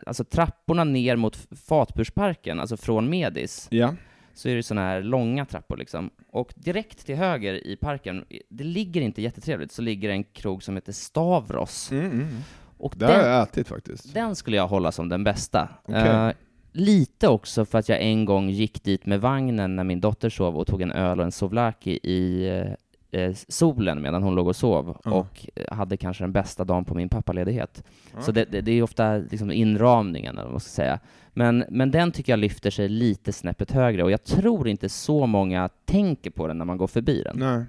alltså trapporna ner mot Fatbursparken, alltså från Medis, Ja. Så är det sådana här långa trappor liksom. Och direkt till höger i parken, det ligger inte jättetrevligt, så ligger en krog som heter Stavros. Mm, mm. Och Det har den, jag ätit faktiskt. den skulle jag hålla som den bästa. Okej. Eh, lite också för att jag en gång gick dit med vagnen när min dotter sov och tog en öl och en souvlaki i eh, solen medan hon låg och sov Ja. och eh, hade kanske den bästa dagen på min pappaledighet. Ja. Så det, det, det är ofta liksom inramningen, eller vad man ska säga. Men, men den tycker jag lyfter sig lite snäppet högre och jag tror inte så många tänker på den när man går förbi den. Nej.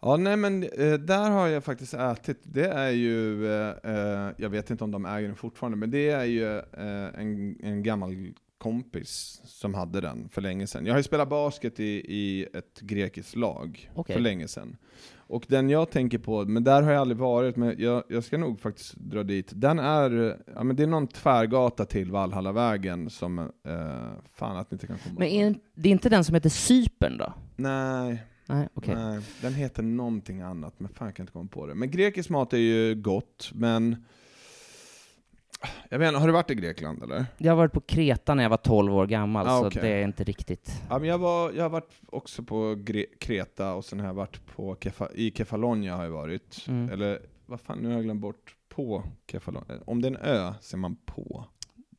Ja, nej men eh, där har jag faktiskt ätit, det är ju, eh, eh, jag vet inte om de äger den fortfarande, men det är ju eh, en, en gammal kompis som hade den för länge sedan. Jag har ju spelat basket i, i ett grekiskt lag Okej. för länge sedan. Och den jag tänker på, men där har jag aldrig varit, men jag, jag ska nog faktiskt dra dit. Den är, ja men det är någon tvärgata till Valhallavägen som, eh, fan att ni inte kan komma Men är, det är inte den som heter Cypern då? Nej, Nej, okej. Nej, den heter någonting annat, men fan jag kan inte komma på det. Men grekisk mat är ju gott, men... Jag vet inte, har du varit i Grekland eller? Jag har varit på Kreta när jag var 12 år gammal, Ah, så det är inte riktigt... Ja, men jag, var, jag har varit också på Gre- Kreta, och sen har jag varit på Kefa, i Kefalonia har jag varit. Mm. Eller, vad fan, nu har jag glömt bort på Kefalonia. Om det är en ö, ser man på.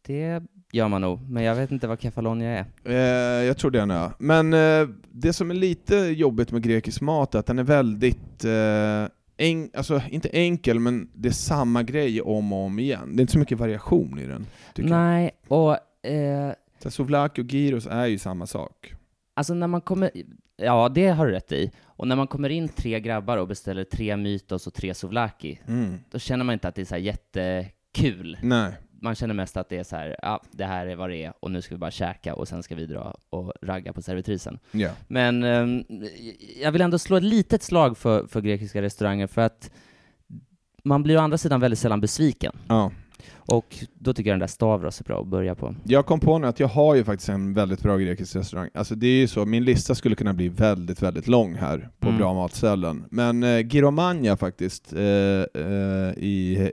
Det gör man nog, men jag vet inte vad Kefalonia är. Eh, jag tror det är en ö. Men eh, det som är lite jobbigt med grekisk mat är att den är väldigt, eh, en, alltså inte enkel, men det är samma grej om och om igen. Det är inte så mycket variation i den. Tycker jag. Nej, och eh, Så här, Souvlaki och gyros är ju samma sak. alltså när man kommer... Ja, det har du rätt i. Och när man kommer in tre grabbar och beställer tre mytos och tre souvlaki, Mm. då känner man inte att det är så jättekul. Nej. Man känner mest att det är så här, ja, det här är vad det är, och nu ska vi bara käka och sen ska vi dra och ragga på servitrisen. Ja. Men ehm, jag vill ändå slå ett litet slag för, för grekiska restauranger, för att man blir å andra sidan väldigt sällan besviken. ja. Och då tycker jag den där Stavros är bra att börja på. Jag kom på nu att jag har ju faktiskt en väldigt bra grekisk restaurang. Alltså det är ju så, min lista skulle kunna bli väldigt, väldigt lång här på Mm. bra matställen. Men eh, Giromagna faktiskt, eh, eh, i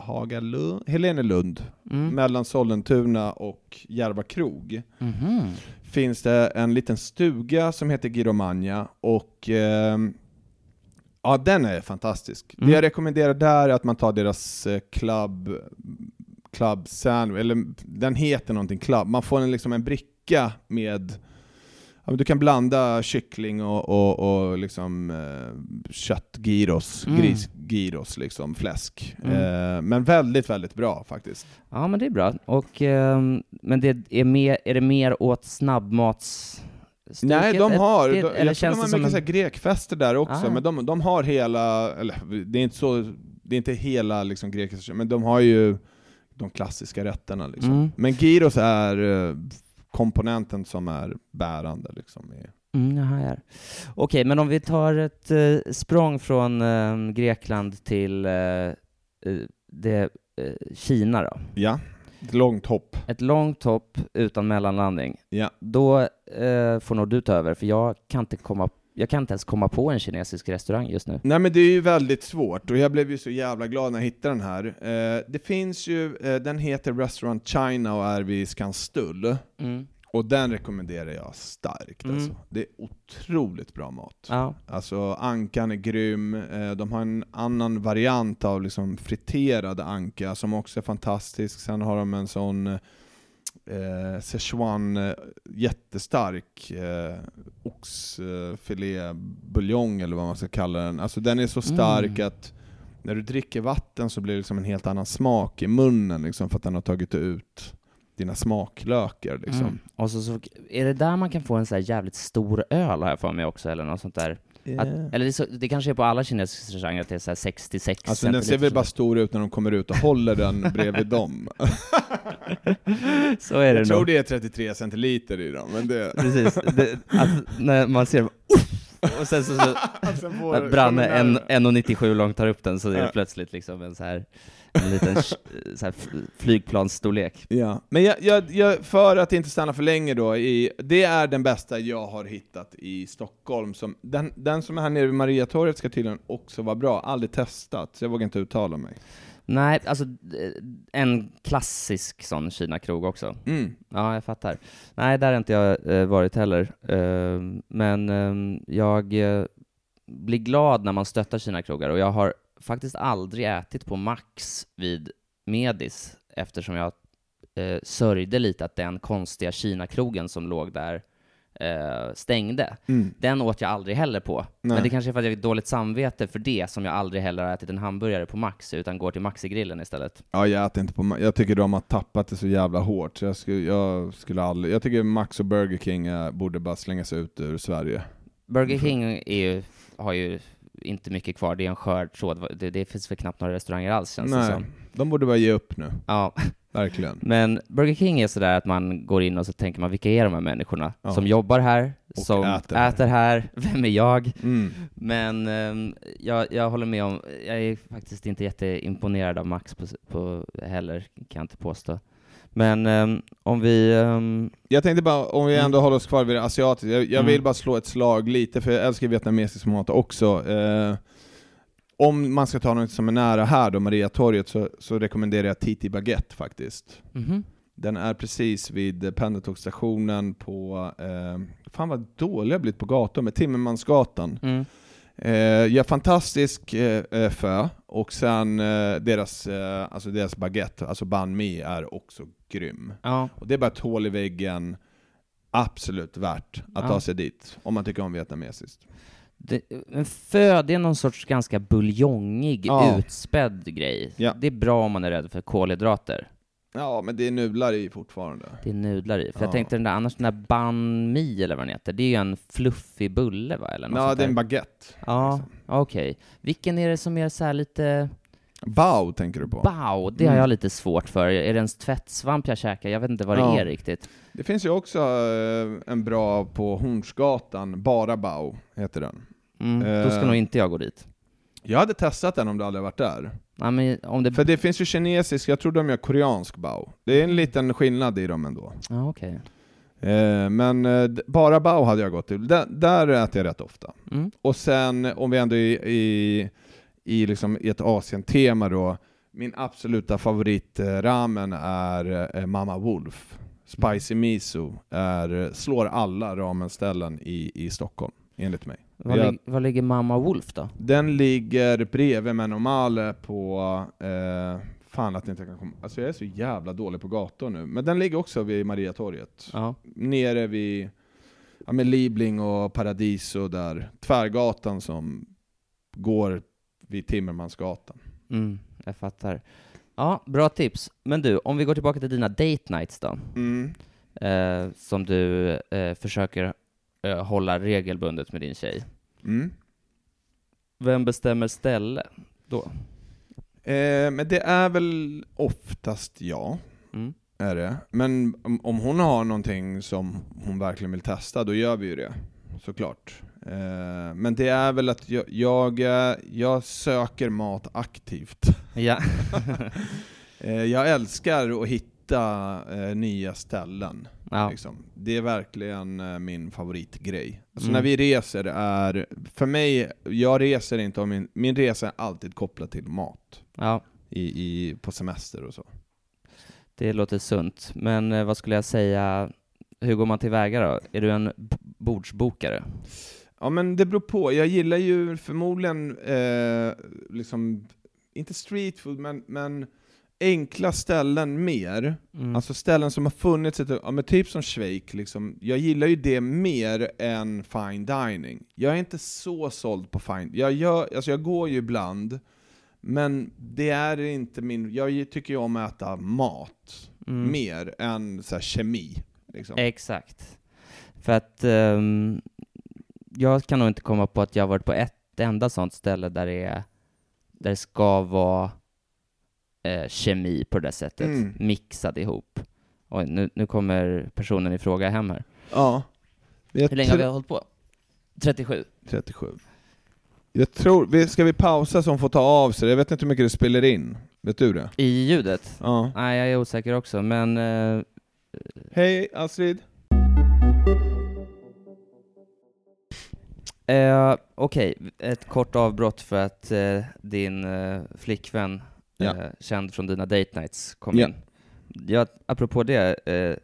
Hagalund, Helenelund, Mm. mellan Sollentuna och Järva krog, Mhm. finns det en liten stuga som heter Giromagna och ehm, ja, den är fantastisk. Mm. Det jag rekommenderar där är att man tar deras eh, club, club sandwich, eller den heter någonting club. Man får en, liksom en bricka med Ja, du kan blanda kyckling och, och, och liksom, eh, köttgyros, Mm. grisgyros, liksom, fläsk. Mm. Eh, men väldigt, väldigt bra faktiskt. Ja, men det är bra. Och, ehm, men det är, mer, är det mer åt snabbmats... Nej, de har, det, de, jag tror de har mycket en... så grekfester där också, Ah. men de, de har hela, eller det är inte så, det är inte hela liksom grekiska, men de har ju de klassiska rätterna liksom. Mm. Men gyros är eh, komponenten som är bärande liksom. i- Mm, jag hajar. Okej, men om vi tar ett eh, språng från eh, Grekland till eh, eh, det, eh, Kina då. Ja, ett långt hopp. Ett långt hopp utan mellanlandning. Ja. Då eh, får nog du ta över, för jag kan, inte komma, jag kan inte ens komma på en kinesisk restaurang just nu. Nej men det är ju väldigt svårt, och jag blev ju så jävla glad när jag hittade den här. Eh, det finns ju, eh, den heter Restaurant China och är vid Skanstull, Mm. och den rekommenderar jag starkt Mm. alltså. Det är otroligt bra mat. Ja. Alltså ankan är grym, eh, de har en annan variant av liksom friterad anka som också är fantastisk. Sen har de en sån eh, Szechuan eh, jättestark eh, oxfilébuljong eller vad man ska kalla den. Alltså den är så stark Mm. att när du dricker vatten så blir det liksom en helt annan smak i munnen liksom för att den har tagit ut dina smaklökar liksom. Mm. Och så, så, är det där man kan få en så jävligt stor öl har jag för mig också, eller något sånt där? Att, Eh. eller det, så, det kanske är på alla kinesiska restauranger att det är så här 66 Alltså den ser väl bara stor ut när de kommer ut och håller den bredvid dem. Så är det Jag tror nog. det är 33 centiliter i dem, men det... Precis. Det, att när man ser och sen så, så att Branne kommer en- närmare. 1,97 långt tar upp den så är det plötsligt liksom en så här en liten sh- så här fl- flygplansstorlek. Ja, men jag, jag, jag, för att inte stanna för länge då, i, det är den bästa jag har hittat i Stockholm. Som, den, den som är här nere vid Mariatorget ska tydligen också vara bra, aldrig testat, så jag vågar inte uttala mig. Nej, alltså eh, en klassisk sån Kina-krog också. Mm. Ja, jag fattar. Nej, där har inte jag eh, varit heller. Eh, men eh, jag eh, blir glad när man stöttar Kina-krogar och jag har faktiskt aldrig ätit på Max vid Medis eftersom jag eh, sörjde lite att den konstiga Kina-krogen som låg där eh, stängde. Mm. Den åt jag aldrig heller på. Nej. Men det kanske är för att jag har dåligt samvete för det som jag aldrig heller har ätit en hamburgare på Max utan går till Maxi-grillen istället. Ja, jag äter inte på Ma- Jag tycker de har tappat det så jävla hårt, så jag skulle, jag skulle aldrig... Jag tycker Max och Burger King eh, borde bara slängas ut ur Sverige. Burger King ju, har ju inte mycket kvar, det är en skör tråd. Det, det finns väl knappt några restauranger alls känns det Nej, som. de borde bara ge upp nu, Ja, verkligen. men Burger King är sådär att man går in och så tänker man, vilka är de här människorna Ja. som jobbar här, Och som äter äter, här. vem är jag? Mm. Men ehm, jag, jag håller med om, jag är faktiskt inte jätteimponerad av Max på, på, heller, kan jag inte påstå. Men ehm, om vi... ehm, Jag tänkte bara, om vi Mm. ändå håller oss kvar vid det asiatiska, jag, jag Mm. vill bara slå ett slag lite, för jag älskar vietnamesisk mat också. Eh, om man ska ta något som är nära här då, Mariatorget, så, så rekommenderar jag Titi Baguette faktiskt. mhm. Den är precis vid pendeltågsstationen på, eh, fan vad dålig jag blivit på gator, med Timmermansgatan. Mm. Eh, gör fantastisk eh, eh, fö, och sen eh, deras, eh, alltså deras baguette, alltså banh mi, är också grym. Ja, Och det är bara ett hål i väggen, absolut värt att Ja. ta sig dit, om man tycker om vietnamesiskt. det, men fö, det är någon sorts ganska buljongig, Ja. utspädd grej. Ja. Det är bra om man är rädd för kolhydrater. Ja, men det är nudlar i fortfarande. Det är nudlar i. För Ja. jag tänkte den där, annars den där banh mi eller vad den heter, det är ju en fluffig bulle va? Eller något Ja, sånt det är en baguette. Ja, liksom. okej. Vilken är det som är så här lite Bao tänker du på? Bao, det har Mm. jag lite svårt för. Är det en tvättsvamp jag käkar? Jag vet inte vad det Ja. är riktigt. Det finns ju också eh, en bra på Hornsgatan, bara Bao heter den. Mm, då ska Eh. nog inte jag gå dit. Jag hade testat den om du aldrig varit där. Om det... För det finns ju kinesisk, jag tror de gör koreansk Bao. Det är en liten skillnad i dem ändå. Ja, okej. Eh, men eh, bara Bao hade jag gått till. Där, där äter jag rätt ofta. Mm. Och sen om vi ändå är i, i, liksom, i ett Asien-tema då, min absoluta favoritramen är eh, Mama Wolf. Spicy miso är, slår alla ramenställen i, i Stockholm, enligt mig. Var, lig- var ligger Mamma Wolf då? Den ligger bredvid Menomale på eh, Fan att jag inte kan komma... Alltså jag är så jävla dålig på gator nu. Men den ligger också vid Mariatorget. Ja. Nere vid ja, med Libling och Paradiso där. Tvärgatan som går vid Timmermansgatan. Mm, jag fattar. Ja, bra tips. Men du, om vi går tillbaka till dina date nights då, Mm. eh, som du eh, försöker eh, hålla regelbundet med din tjej. Mm. Vem bestämmer ställe då? Eh, men det är väl oftast jag. Mm. Är det. Men om, om hon har någonting som hon verkligen vill testa, då gör vi ju det. Såklart. Eh, men det är väl att jag, jag, jag söker mat aktivt. Ja. Eh, jag älskar att hitta eh, nya ställen. ja. Liksom. Det är verkligen min favoritgrej. Alltså Mm. när vi reser är, för mig, jag reser inte om min, min resa är alltid kopplad till mat. ja, I, i, på semester och så. det låter sunt. Men vad skulle jag säga, hur går man tillväga då? Är du en bordsbokare? Ja men det beror på, jag gillar ju förmodligen, eh, liksom, inte street food, men, men enkla ställen mer. Mm. Alltså ställen som har funnits, ett, ja, men typ som Schweik, liksom. jag gillar ju det mer än fine dining. Jag är inte så såld på fine, jag, gör, alltså jag går ju ibland, men det är inte min, jag tycker ju om att äta mat Mm. mer än så här, kemi. Liksom. Exakt. För att ehm, jag kan nog inte komma på att jag har varit på ett enda sånt ställe där det, är, där det ska vara eh, kemi på det sättet, Mm. mixad ihop. Oj, nu, nu kommer personen i fråga hem här. Ja. Jag Hur länge har vi hållit på? 37. 37. Jag tror, vi- ska vi pausa så hon får ta av sig? Jag vet inte hur mycket det spelar in. Vet du det? I ljudet? Ja. Nej, jag är osäker också, men eh, Hej Astrid. Eh, Okej, ett kort avbrott för att eh, din eh, flickvän, Ja. eh, känd från dina date nights, kom Ja. in. Ja, apropå det, eh,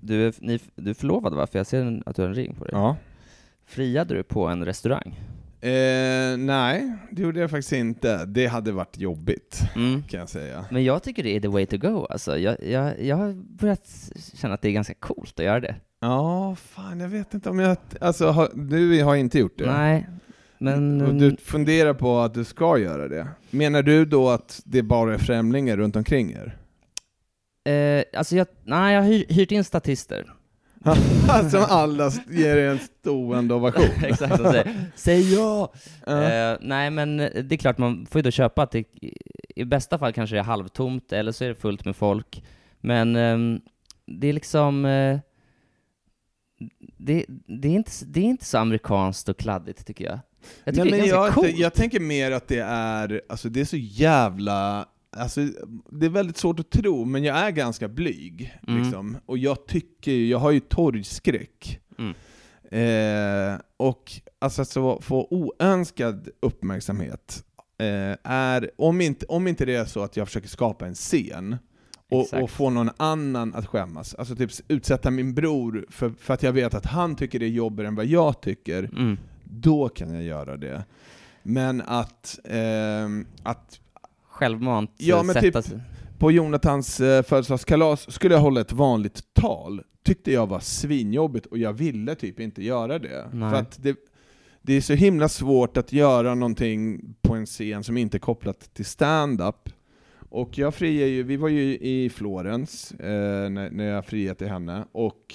du, är, ni, du är förlovad va? För jag ser en, att du har en ring på dig. Ja. Friade du på en restaurang? Eh, nej, det gjorde jag faktiskt inte. Det hade varit jobbigt, Mm. kan jag säga. Men jag tycker det är the way to go alltså. Jag, jag, jag har börjat känna att det är ganska coolt att göra det. Ja, fan jag vet inte om jag... Alltså, har, du har inte gjort det? Nej, men... Och du funderar på att du ska göra det? Menar du då att det bara är främlingar runt omkring er? Eh, alltså jag, nej, jag har hyr, hyrt in statister. Som alla ger er en stående ovation? Exakt, de säger säg ja! Ja. Eh, nej men det är klart, man får ju då köpa att det i bästa fall kanske det är halvtomt, eller så är det fullt med folk. Men ehm, det är liksom... det, det, är inte, det är inte så amerikanskt och kladdigt tycker jag. Jag tycker Nej, det är men ganska jag, coolt. jag tänker mer att det är, alltså det är så jävla, alltså det är väldigt svårt att tro, men jag är ganska blyg. Mm. Liksom. Och jag tycker jag har ju torgskräck. Mm. Eh, och alltså att så få oönskad uppmärksamhet eh, är, om inte, om inte det är så att jag försöker skapa en scen, och, och få någon annan att skämmas. Alltså typ utsätta min bror för, för att jag vet att han tycker det är jobbigare än vad jag tycker, Mm. då kan jag göra det. Men att, ehm, att Självmant Ja, eh, men sätta typ- sig. på Jonathans eh, födelsedagskalas skulle jag hålla ett vanligt tal, tyckte jag var svinjobbigt och jag ville typ inte göra det. Nej. För att det, det är så himla svårt att göra någonting på en scen som inte är kopplat till stand-up. Och jag friade ju, vi var ju i Florens eh, när, när jag friade till henne, och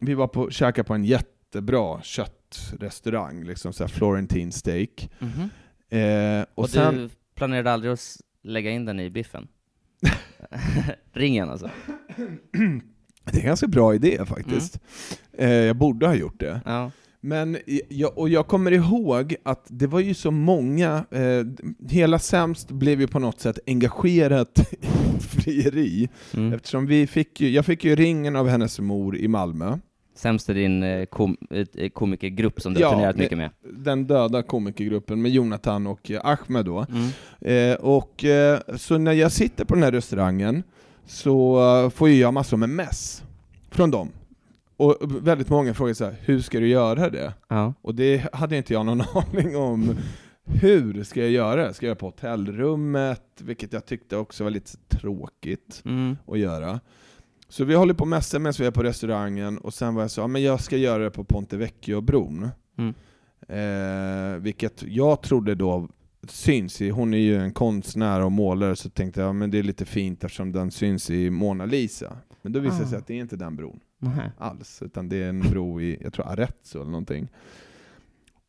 vi var på, käkade på en jättebra köttrestaurang, liksom såhär Florentine steak. Mhm. Eh, och, Och, sen, du planerade aldrig att lägga in den i biffen? Ringen alltså? det är en ganska bra idé faktiskt. Eh, jag borde ha gjort det. Ja. Men jag, och jag kommer ihåg att det var ju så många, eh, hela Sämst blev ju på något sätt engagerat i frieri, Mm. eftersom vi fick ju, jag fick ju ringen av hennes mor i Malmö, Sämst är din eh, kom, eh, komikergrupp som du Ja, har turnerat mycket med. den döda komikergruppen med Jonathan och eh, Ahmed då. Mm. Eh, och eh, så när jag sitter på den här restaurangen så får ju jag massor med mess från dem. Och väldigt många frågar så här, hur ska du göra det? Ja. Och det hade inte jag någon aning om hur ska jag göra? Ska jag göra på hotellrummet? Vilket jag tyckte också var lite tråkigt Mm. att göra. Så vi håller på mässar medan vi är på restaurangen, och sen var jag så, ja, men jag ska göra det på Ponte Vecchio-bron. Mm. Eh, vilket jag trodde då syns i, hon är ju en konstnär och målare, så tänkte jag, ja, men det är lite fint eftersom den syns i Mona Lisa. Men då visade det sig Ah. att det är inte den bron Nähä. alls, utan det är en bro i, jag tror Arezzo eller någonting.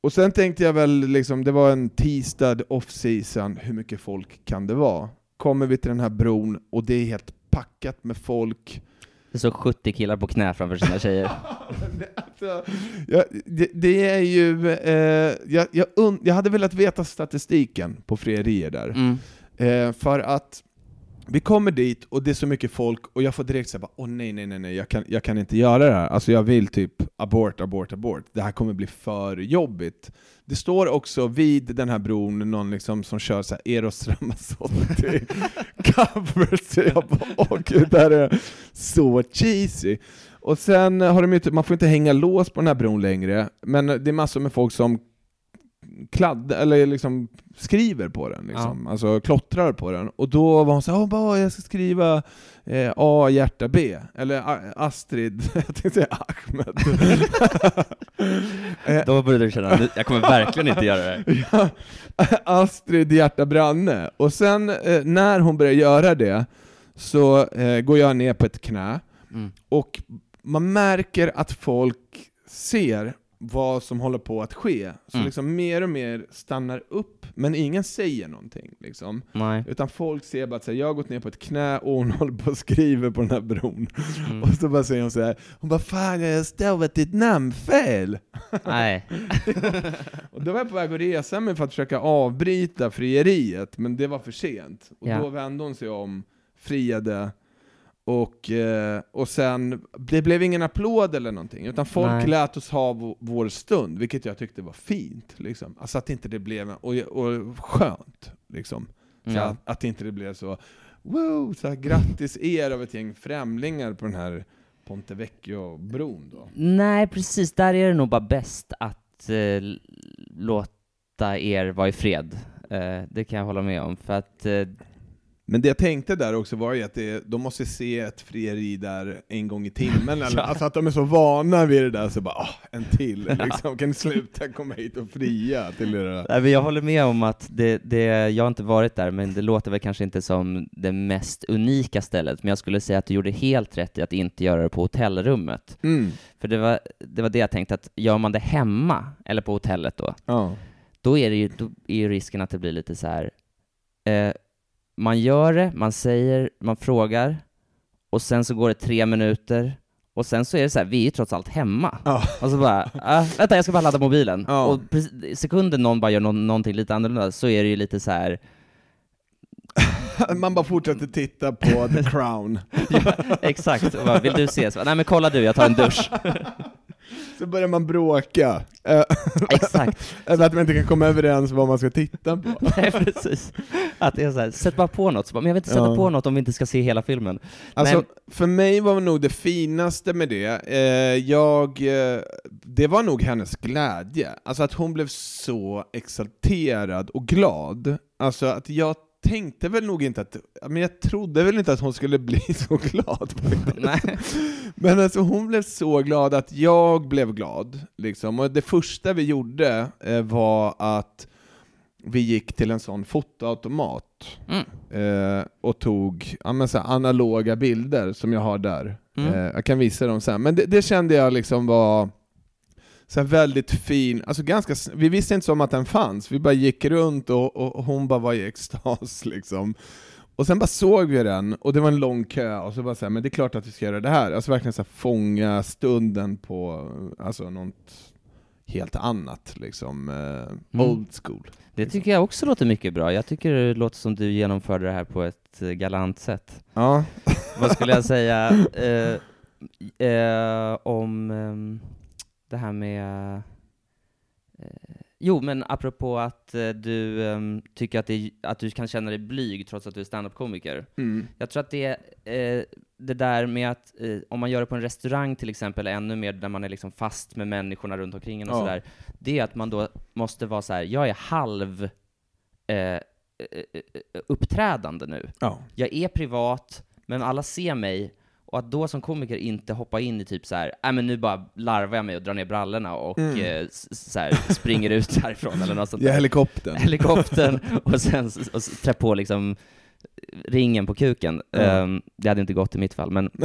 Och sen tänkte jag väl, liksom, det var en tisdag off-season, hur mycket folk kan det vara? Kommer vi till den här bron och det är helt packat med folk. Det står 70 killar på knä framför sina tjejer. alltså, jag, det, det är ju, eh, jag, jag, und- jag hade velat veta statistiken på frierier där. Mm. Eh, för att vi kommer dit och det är så mycket folk och jag får direkt säga åh nej nej nej nej, jag kan, jag kan inte göra det här. Alltså jag vill typ abort, abort, abort. Det här kommer bli för jobbigt. Det står också vid den här bron någon liksom som kör så här Eros Ramazzotti covers. Så jag bara, åh gud, det här är så cheesy. Och sen har de ju man får inte hänga lås på den här bron längre, men det är massor med folk som kladd, eller liksom skriver på den, liksom. alltså klottrar på den. Och då var hon så här, "Åh, bara, jag ska skriva eh, A hjärta B, eller Astrid, jag tänkte säga Ahmed. Då började du känna, "Nu- jag kommer verkligen inte göra det. Ja, Astrid hjärta Branne. Och sen eh, när hon börjar göra det så eh, går jag ner på ett knä Mm. och man märker att folk ser vad som håller på att ske. Så Mm. liksom mer och mer stannar upp, men ingen säger någonting. Liksom. Utan folk ser bara att här, jag har gått ner på ett knä och hon håller på och skriver på den här bron. Mm. Och så bara säger hon så här, hon bara 'Fan, jag har stavat ditt namn fel' Nej. Och då var jag på väg att resa mig för att försöka avbryta frieriet, men det var för sent. Och Ja. då vände hon sig om, friade, och, eh, och sen, det blev ingen applåd eller någonting, utan folk Nej. lät oss ha vår stund, vilket jag tyckte var fint. Liksom. Alltså att inte det blev, och, och skönt, liksom. Ja. att, att inte det blev så, wow, så här, grattis er av ett gäng främlingar på den här Ponte Vecchio-bron då. Nej, precis. Där är det nog bara bäst att eh, låta er vara i fred. Eh, det kan jag hålla med om, för att eh, Men det jag tänkte där också var ju att det, de måste se ett frieri där en gång i timmen, eller, Ja. alltså att de är så vana vid det där så bara ah, en till, liksom. kan ni sluta komma hit och fria till era... Nej, men jag håller med om att det, det, jag har inte varit där, men det låter väl kanske inte som det mest unika stället, men jag skulle säga att du gjorde helt rätt i att inte göra det på hotellrummet. Mm. För det var, det var det jag tänkte, att gör man det hemma, eller på hotellet då, Ja. då är, det ju, då är risken att det blir lite så här. Eh, man gör det, man säger, man frågar, och sen så går det tre minuter, och sen så är det så här, vi är ju trots allt hemma. Ja. Och så bara, ah, vänta jag ska bara ladda mobilen. Ja. Och precis- sekunden någon bara gör nå- någonting lite annorlunda, så är det ju lite så här. Man bara fortsätter titta på The Crown. exakt, och bara, vill du se? Så, bara, Nej men kolla du, jag tar en dusch. Så börjar man bråka. Eh, exakt, att man inte kan komma överens vad man ska titta på. nej precis. Att det är så här, sätt bara på något, så bara, men jag vill inte sätta Ja. på något om vi inte ska se hela filmen. Alltså, Nej. för mig var nog det finaste med det, eh, jag, eh, det var nog hennes glädje. Alltså att hon blev så exalterad och glad. Alltså att jag tänkte väl nog inte att, men jag trodde väl inte att hon skulle bli så glad. Nej. Men alltså hon blev så glad att jag blev glad. Liksom. Och det första vi gjorde eh, var att vi gick till en sån fotoautomat Mm. eh, och tog ja, men så analoga bilder som jag har där. Mm. Eh, jag kan visa dem sen. Men det, det kände jag liksom var så väldigt fin, alltså ganska, vi visste inte om att den fanns, vi bara gick runt och, och, hon bara var i extas liksom. Och sen bara såg vi den, och det var en lång kö, och så bara så här, men det är klart att vi ska göra det här. Alltså verkligen så här, fånga stunden på alltså något helt annat, liksom. Eh, old school. Det tycker jag också låter mycket bra. Jag tycker det låter som du genomförde det här på ett eh, galant sätt. Ja. Vad skulle jag säga eh, eh, om ehm, det här med... Eh, jo, men apropå att eh, du ehm, tycker att, det, att du kan känna dig blyg trots att du är standup-komiker. Mm. Jag tror att det, eh, det där med att eh, om man gör det på en restaurang till exempel, ännu mer där man är liksom fast med människorna runt omkring en och Ja. sådär, det är att man då måste vara så här: jag är halv eh, eh, uppträdande nu. Ja. Jag är privat, men alla ser mig, och att då som komiker inte hoppa in i typ så här, nej men nu bara larvar jag mig och drar ner brallorna och Mm. eh, så här, springer ut härifrån eller något sånt Ja, helikoptern. helikoptern och sen och trä på liksom ringen på kuken. Ja. Ehm, det hade inte gått i mitt fall, men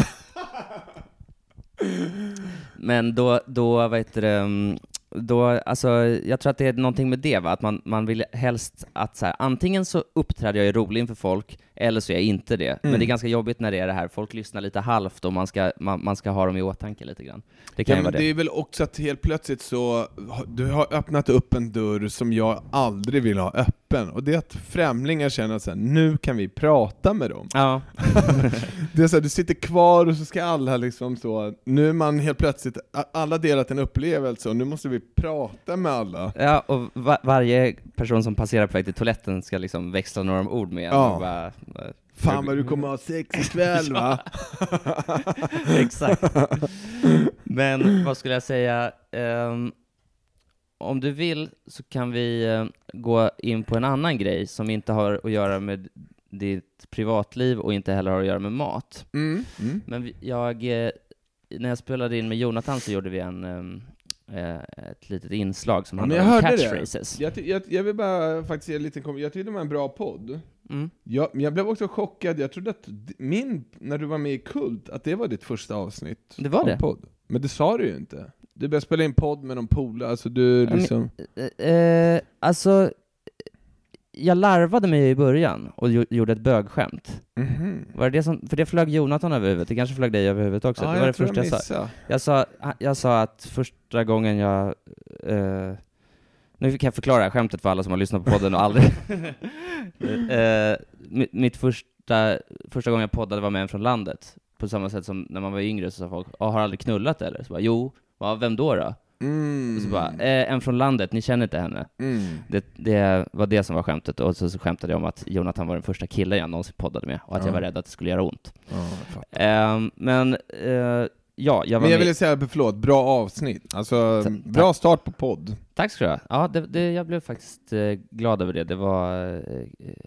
men då, då vad heter det, mm, då, alltså, jag tror att det är någonting med det, va? att man, man vill helst att så här, antingen så uppträder jag är rolig inför folk, eller så är jag inte det. Men Mm. det är ganska jobbigt när det är det här, folk lyssnar lite halvt och man ska, man, man ska ha dem i åtanke lite grann. Det kan Ja, men vara det det. är väl också att helt plötsligt så, du har öppnat upp en dörr som jag aldrig vill ha öppen, och det är att främlingar känner att så här, nu kan vi prata med dem. Ja, Det är så här, du sitter kvar och så ska alla liksom så, nu är man helt plötsligt, alla delat en upplevelse och nu måste vi prata med alla. Ja, och va varje person som passerar på väg till toaletten ska liksom växla några ord med en Ja. och bara, bara, Fan vad du kommer ha sex ikväll va? Exakt. Men vad skulle jag säga? Ehm, om du vill så kan vi eh, gå in på en annan grej som inte har att göra med ditt privatliv och inte heller har att göra med mat. Mm. Mm. Men jag, eh, när jag spelade in med Jonathan så gjorde vi en, ehm, eh, ett litet inslag som men jag om catchphrases. Jag, jag, jag vill bara faktiskt ge en liten kom- jag tyckte det var en bra podd. Mm. Jag, men jag blev också chockad, jag trodde att min, när du var med i Kult, att det var ditt första avsnitt Det var det. podd. Men det sa du ju inte. Du började spela in podd med någon polare, alltså du men- liksom... Eh, eh, alltså, jag larvade mig i början och gjo- gjorde ett bögskämt. Mhm. Var det det som, för det flög Jonathan över huvudet, det kanske flög dig över huvudet också. Ja, det var det första jag sa. missade. Jag sa, jag sa att första gången jag... Eh, nu kan jag förklara det här skämtet för alla som har lyssnat på podden och aldrig... eh, mitt, första, första gången jag poddade var med en från landet. På samma sätt som när man var yngre så sa folk, "Ja, har aldrig knullat eller? Så bara, jo, vem då då? Mm. Och så bara, eh, en från landet, ni känner inte henne. Mm. Det, det var det som var skämtet, och så, så skämtade jag om att Jonathan var den första killen jag någonsin poddade med, och att Ja. jag var rädd att det skulle göra ont. Ja. Ehm, men, eh, ja, jag var Men jag med... ville säga, förlåt, bra avsnitt. Alltså, Ta- bra start på podd. Tack ska du ha. Ja, det, det, jag blev faktiskt eh, glad över det. Det var, eh,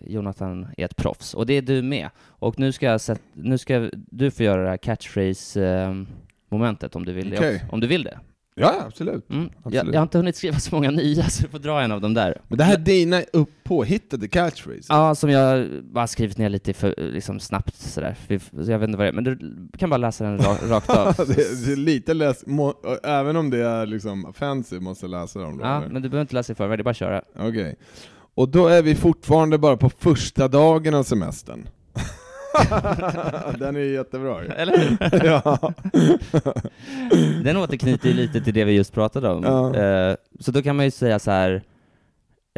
Jonathan är ett proffs, och det är du med. Och nu ska, jag sätt, nu ska du få göra det här catchphrase-momentet om du vill det Okej. också. Om du vill det. Ja, absolut. Mm. Jag, Absolut. jag har inte hunnit skriva så många nya, så du får dra en av dem där. Men det här är dina påhittade catchphrases. Ja, som jag bara skrivit ner lite för, liksom snabbt sådär. Så jag vet inte vad det är, men du kan bara läsa den ra, rakt av. det, det är lite läs... Må, även om det är liksom fancy måste jag läsa dem då. Ja, eller? men du behöver inte läsa i förväg, det är bara att köra. Okej. Och då är vi fortfarande bara på första dagen av semestern. Den är ju jättebra ju. Eller hur? ja. Den återknyter ju lite till det vi just pratade om. Ja. Eh, så då kan man ju säga så här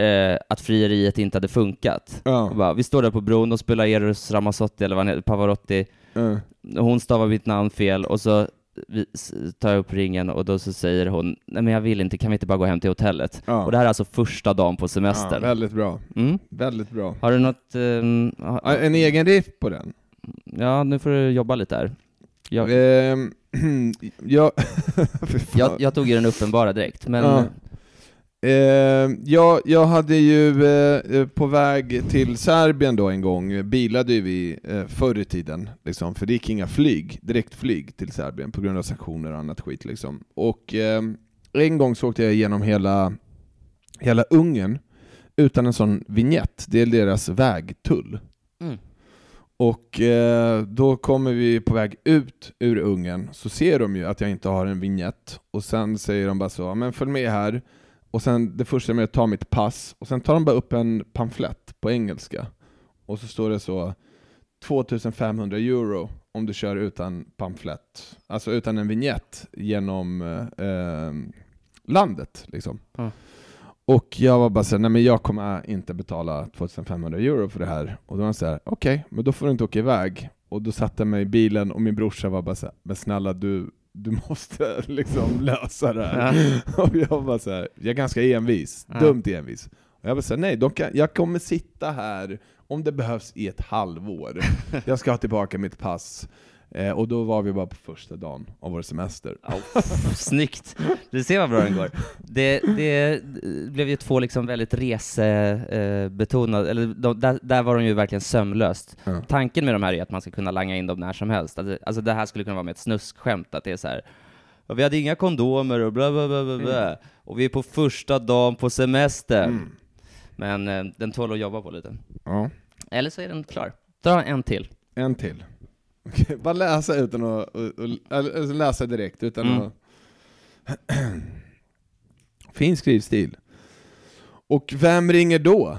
eh, att frieriet inte hade funkat. Ja. Bara, vi står där på bron och spelar Eros Ramazzotti, eller vad han heter, Pavarotti, Ja. hon stavar mitt namn fel, och så tar jag upp ringen och då så säger hon, nej men jag vill inte, kan vi inte bara gå hem till hotellet? Ja. Och det här är alltså första dagen på ja, semestern. väldigt bra. Mm. Väldigt bra. Har du något, ehm, ha- Ja, En egen riff på den? ja nu får du jobba lite här. Jag, Ehm, jag, jag, jag tog ju den uppenbara direkt, men Ja. Eh, jag, jag hade ju eh, eh, på väg till Serbien då en gång, bilade ju vi eh, förr i tiden, liksom, för det gick inga flyg, direktflyg till Serbien på grund av sanktioner och annat skit. Liksom. Och eh, en gång så åkte jag igenom hela, hela Ungern utan en sån vignett, det är deras vägtull. Mm. Och eh, då kommer vi på väg ut ur Ungern, så ser de ju att jag inte har en vignett, och sen säger de bara så, "Ja, men följ med här, och sen det första med att ta mitt pass, och sen tar de bara upp en pamflett på engelska, och så står det så 2500 euro om du kör utan pamflett, alltså utan en vignett genom eh, eh, landet liksom. Ja. Och jag var bara såhär, nej men jag kommer inte betala 2500 euro för det här. Och då var han såhär, okej, men då får du inte åka iväg. Och då satte jag mig i bilen och min brorsa var bara såhär, men snälla du, du måste liksom lösa det här. Och jag var så här, jag är ganska envis, dumt envis. Och jag bara såhär, nej, de kan, jag kommer sitta här om det behövs i ett halvår. Jag ska ha tillbaka mitt pass. Eh, och då var vi bara på första dagen av vår semester. Oh, snyggt! Du ser vad bra den går. Det, det blev ju två liksom väldigt resebetonade, eller de, där, där var de ju verkligen sömlöst. Ja. Tanken med de här är att man ska kunna langa in dem när som helst. Alltså, alltså det här skulle kunna vara med ett snuskskämt, att det är så här. "Och Vi hade inga kondomer och bla bla bla bla, bla. och vi är på första dagen på semester. Mm. Men eh, den tål att jobba på lite. Ja. Eller så är den klar. Dra en till. En till. Okej, bara läsa utan att, och, och, eller läsa direkt utan Mm. att... fin skrivstil. Och vem ringer då?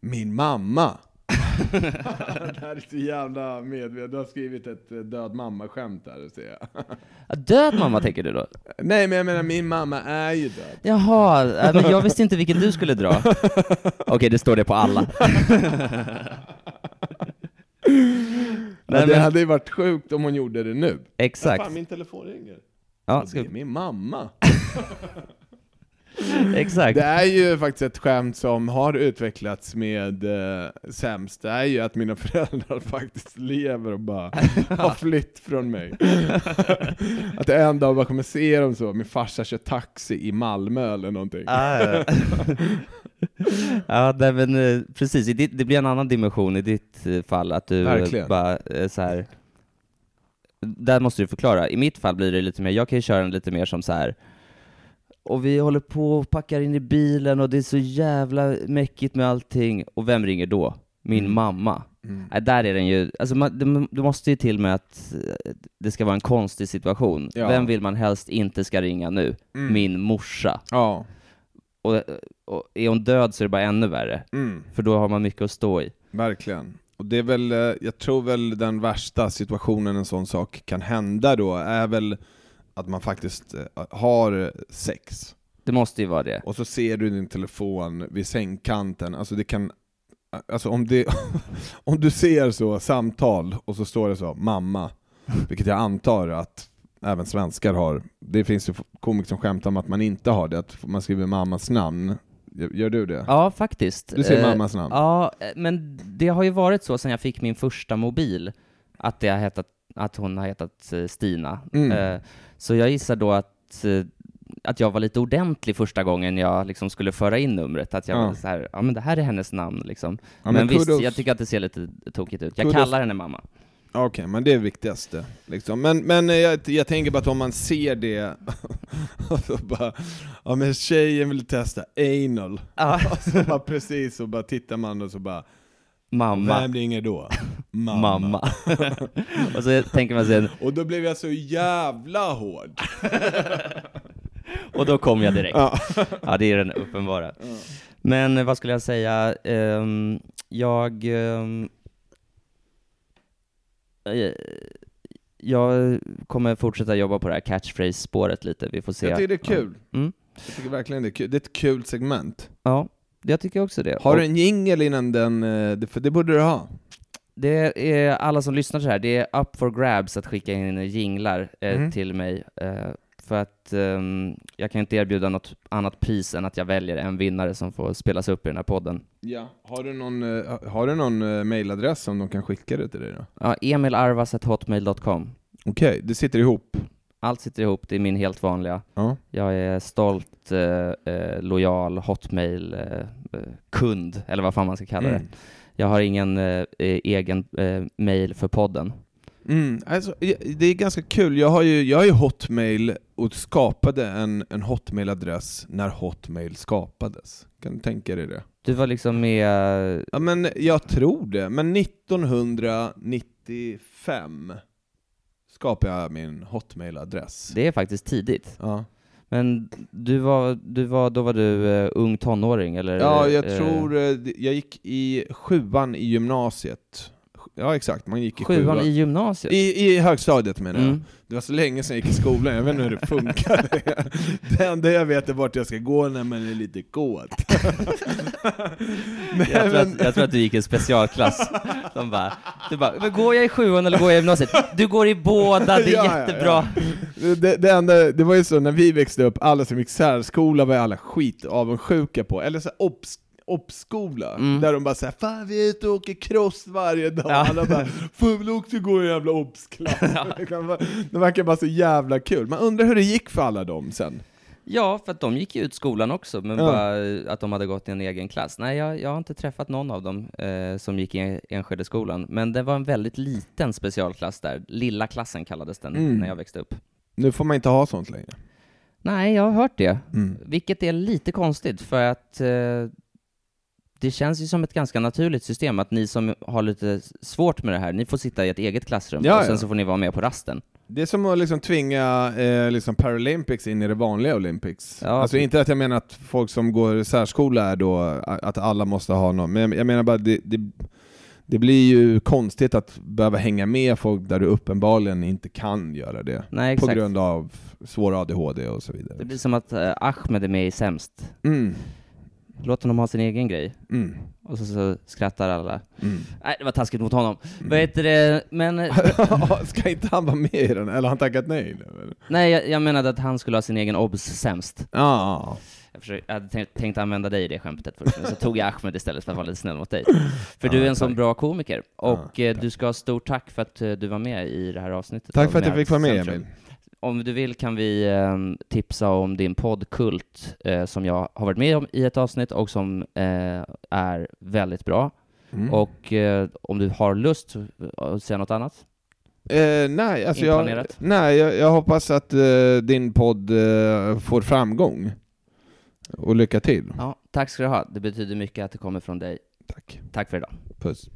Min mamma. det här är så jävla medvetet. Du har skrivit ett eh, död mamma-skämt där, ser jag. Ja, Död mamma tänker du då? Nej, men jag menar min mamma är ju död. Jaha, men jag visste inte vilken du skulle dra. Okej, det står det på alla. Ja, det men- hade ju varit sjukt om hon gjorde det nu. Exakt. Fan, min telefon ringer. Ja, Det ska, är min mamma. exakt. Det är ju faktiskt ett skämt som har utvecklats med eh, sämst, det är ju att mina föräldrar faktiskt lever och bara har flytt från mig. att jag en dag bara kommer se dem så, min farsa kör taxi i Malmö eller någonting. Ah, ja. ja, nej, men eh, precis. Det blir en annan dimension i ditt eh, fall, att du Verkligen. bara eh, så här. Där måste du förklara. I mitt fall blir det lite mer, jag kan ju köra den lite mer som så här. och vi håller på och packar in i bilen och det är så jävla mäckigt med allting. Och vem ringer då? Min Mm. mamma. Mm. Nej, där är den ju, alltså man, det, det måste ju till med att det ska vara en konstig situation. Ja. Vem vill man helst inte ska ringa nu? Mm. Min morsa. Ja. Och, och är hon död så är det bara ännu värre, Mm. för då har man mycket att stå i. Verkligen. Och det är väl, eh, jag tror väl den värsta situationen en sån sak kan hända då, är väl att man faktiskt eh, har sex. Det måste ju vara det. Och så ser du din telefon vid sängkanten, alltså det kan Alltså om, det, om du ser så, samtal, och så står det så, mamma, vilket jag antar att även svenskar har. Det finns ju komiker som skämtar om att man inte har det, att man skriver mammas namn. Gör du det? Ja, faktiskt. Du ser Eh, mammas namn? Ja, men det har ju varit så sedan jag fick min första mobil, att, det har hetat, att hon har hetat eh, Stina. Mm. Eh, Så jag gissar då att, att jag var lite ordentlig första gången jag liksom skulle föra in numret, att jag Ja. var så här, ja men det här är hennes namn liksom. Ja, men visst, kudos. jag tycker att det ser lite tokigt ut. Jag Kudos. kallar henne mamma. Okej, men det är det viktigaste. Liksom. Men, men eh, jag, jag tänker bara att om man ser det, och så bara, ja men tjejen vill testa anal, Ja. och så bara precis, så bara tittar man och så bara, Mamma. vem ringer då? Mamma. och så tänker man sig, Och då blev jag så jävla hård. och då kom jag direkt. Ja. Ja, det är den uppenbara. Men eh, vad skulle jag säga? Ehm, jag... eh, jag kommer fortsätta jobba på det här catchphrase-spåret lite, vi får se. Jag tycker det är kul. Mm. Jag tycker verkligen det är kul. Det är ett kul segment. Ja, jag tycker också det. Har du en jingle innan den, eh, för det borde du ha. Det är alla som lyssnar så här, det är up for grabs att skicka in jinglar eh, Mm. till mig. Eh, för att ehm, jag kan inte erbjuda något annat pris än att jag väljer en vinnare som får spelas upp i den här podden. Ja. Har du någon, eh, har du någon eh, mailadress som de kan skicka det till dig då? Ja, emilarvas.hotmail.com. Okej, det sitter ihop. Allt sitter ihop, det är min helt vanliga. Ja. Jag är stolt, eh, lojal Hotmail-kund, eller vad fan man ska kalla det. Mm. Jag har ingen egen mail för podden. Mm, alltså, det är ganska kul, jag har ju, jag har ju Hotmail och skapade en, en Hotmail-adress när Hotmail skapades. Kan du tänka dig det? Du var liksom med... Ja men jag tror det, men 1995 skapade jag min Hotmail-adress. Det är faktiskt tidigt. Ja. Men du var, du var, då var du eh, ung tonåring, eller? ja, jag eh, tror, eh, jag gick i sjuan i gymnasiet. Ja exakt, man gick i Sjuan sjuan. i gymnasiet? I, I högstadiet menar jag. Mm. Det var så länge sedan jag gick i skolan, jag vet inte hur det funkar. det enda jag vet är vart jag ska gå när man är lite kåt. men, Jag tror, att, jag tror att du gick i specialklass. De bara, du bara, går jag i sjuan eller går jag i gymnasiet? Du går i båda, det är Ja, ja, jättebra. det, det, enda, det var ju så när vi växte upp, alla som gick särskola var alla skit avundsjuka på, eller så obs obskola, Mm. där de bara såhär 'Fan vi är ute och åker cross varje dag' Ja. Alla bara 'Får väl också gå en jävla obsklass' Det verkar bara så jävla kul, man undrar hur det gick för alla dem sen? Ja, för att de gick ju ut skolan också, men Ja. bara att de hade gått i en egen klass. Nej, jag, jag har inte träffat någon av dem eh, som gick i Enskedeskolan, men det var en väldigt liten specialklass där. Lilla klassen kallades den Mm. när jag växte upp. Nu får man inte ha sånt längre. Nej, jag har hört det. Mm. Vilket är lite konstigt, för att eh, det känns ju som ett ganska naturligt system att ni som har lite svårt med det här, ni får sitta i ett eget klassrum Ja, och sen ja. så får ni vara med på rasten. Det är som att liksom tvinga eh, liksom Paralympics in i det vanliga Olympics. Ja, alltså inte att jag menar att folk som går särskola är då, att alla måste ha någon, men jag, menar bara det, det, det blir ju konstigt att behöva hänga med folk där du uppenbarligen inte kan göra det. Nej, På grund av svår ADHD och så Det vidare. blir som att eh, Ahmed är med i Sämst. Mm, Låt honom ha sin egen grej. mm, Och så, så skrattar alla. mm. Nej, det var taskigt mot honom. Vad heter det, men... eh, Ska inte han vara med i den? Eller har han tackat nej? eller? nej, jag, jag menade att han skulle ha sin egen obs sämst. Ja, Jag, försöker, jag hade tänkt, tänkt använda dig i det skämtet först, men så tog jag Ahmed istället för att vara lite snäll mot dig. För du är en sån bra komiker, och tack. du ska ha stort tack för att eh, du var med i det här avsnittet. tack för att jag fick vara med. Emil. Om du vill kan vi eh, tipsa om din podd Kult, eh, som jag har varit med om i ett avsnitt och som eh, är väldigt bra. Mm. Och eh, om du har lust att säga något annat? Eh, nej, alltså jag, nej jag, jag hoppas att eh, din podd eh, får framgång. Och lycka till. Ja, tack ska du ha. Det betyder mycket att det kommer från dig. Tack. Tack för idag. Puss.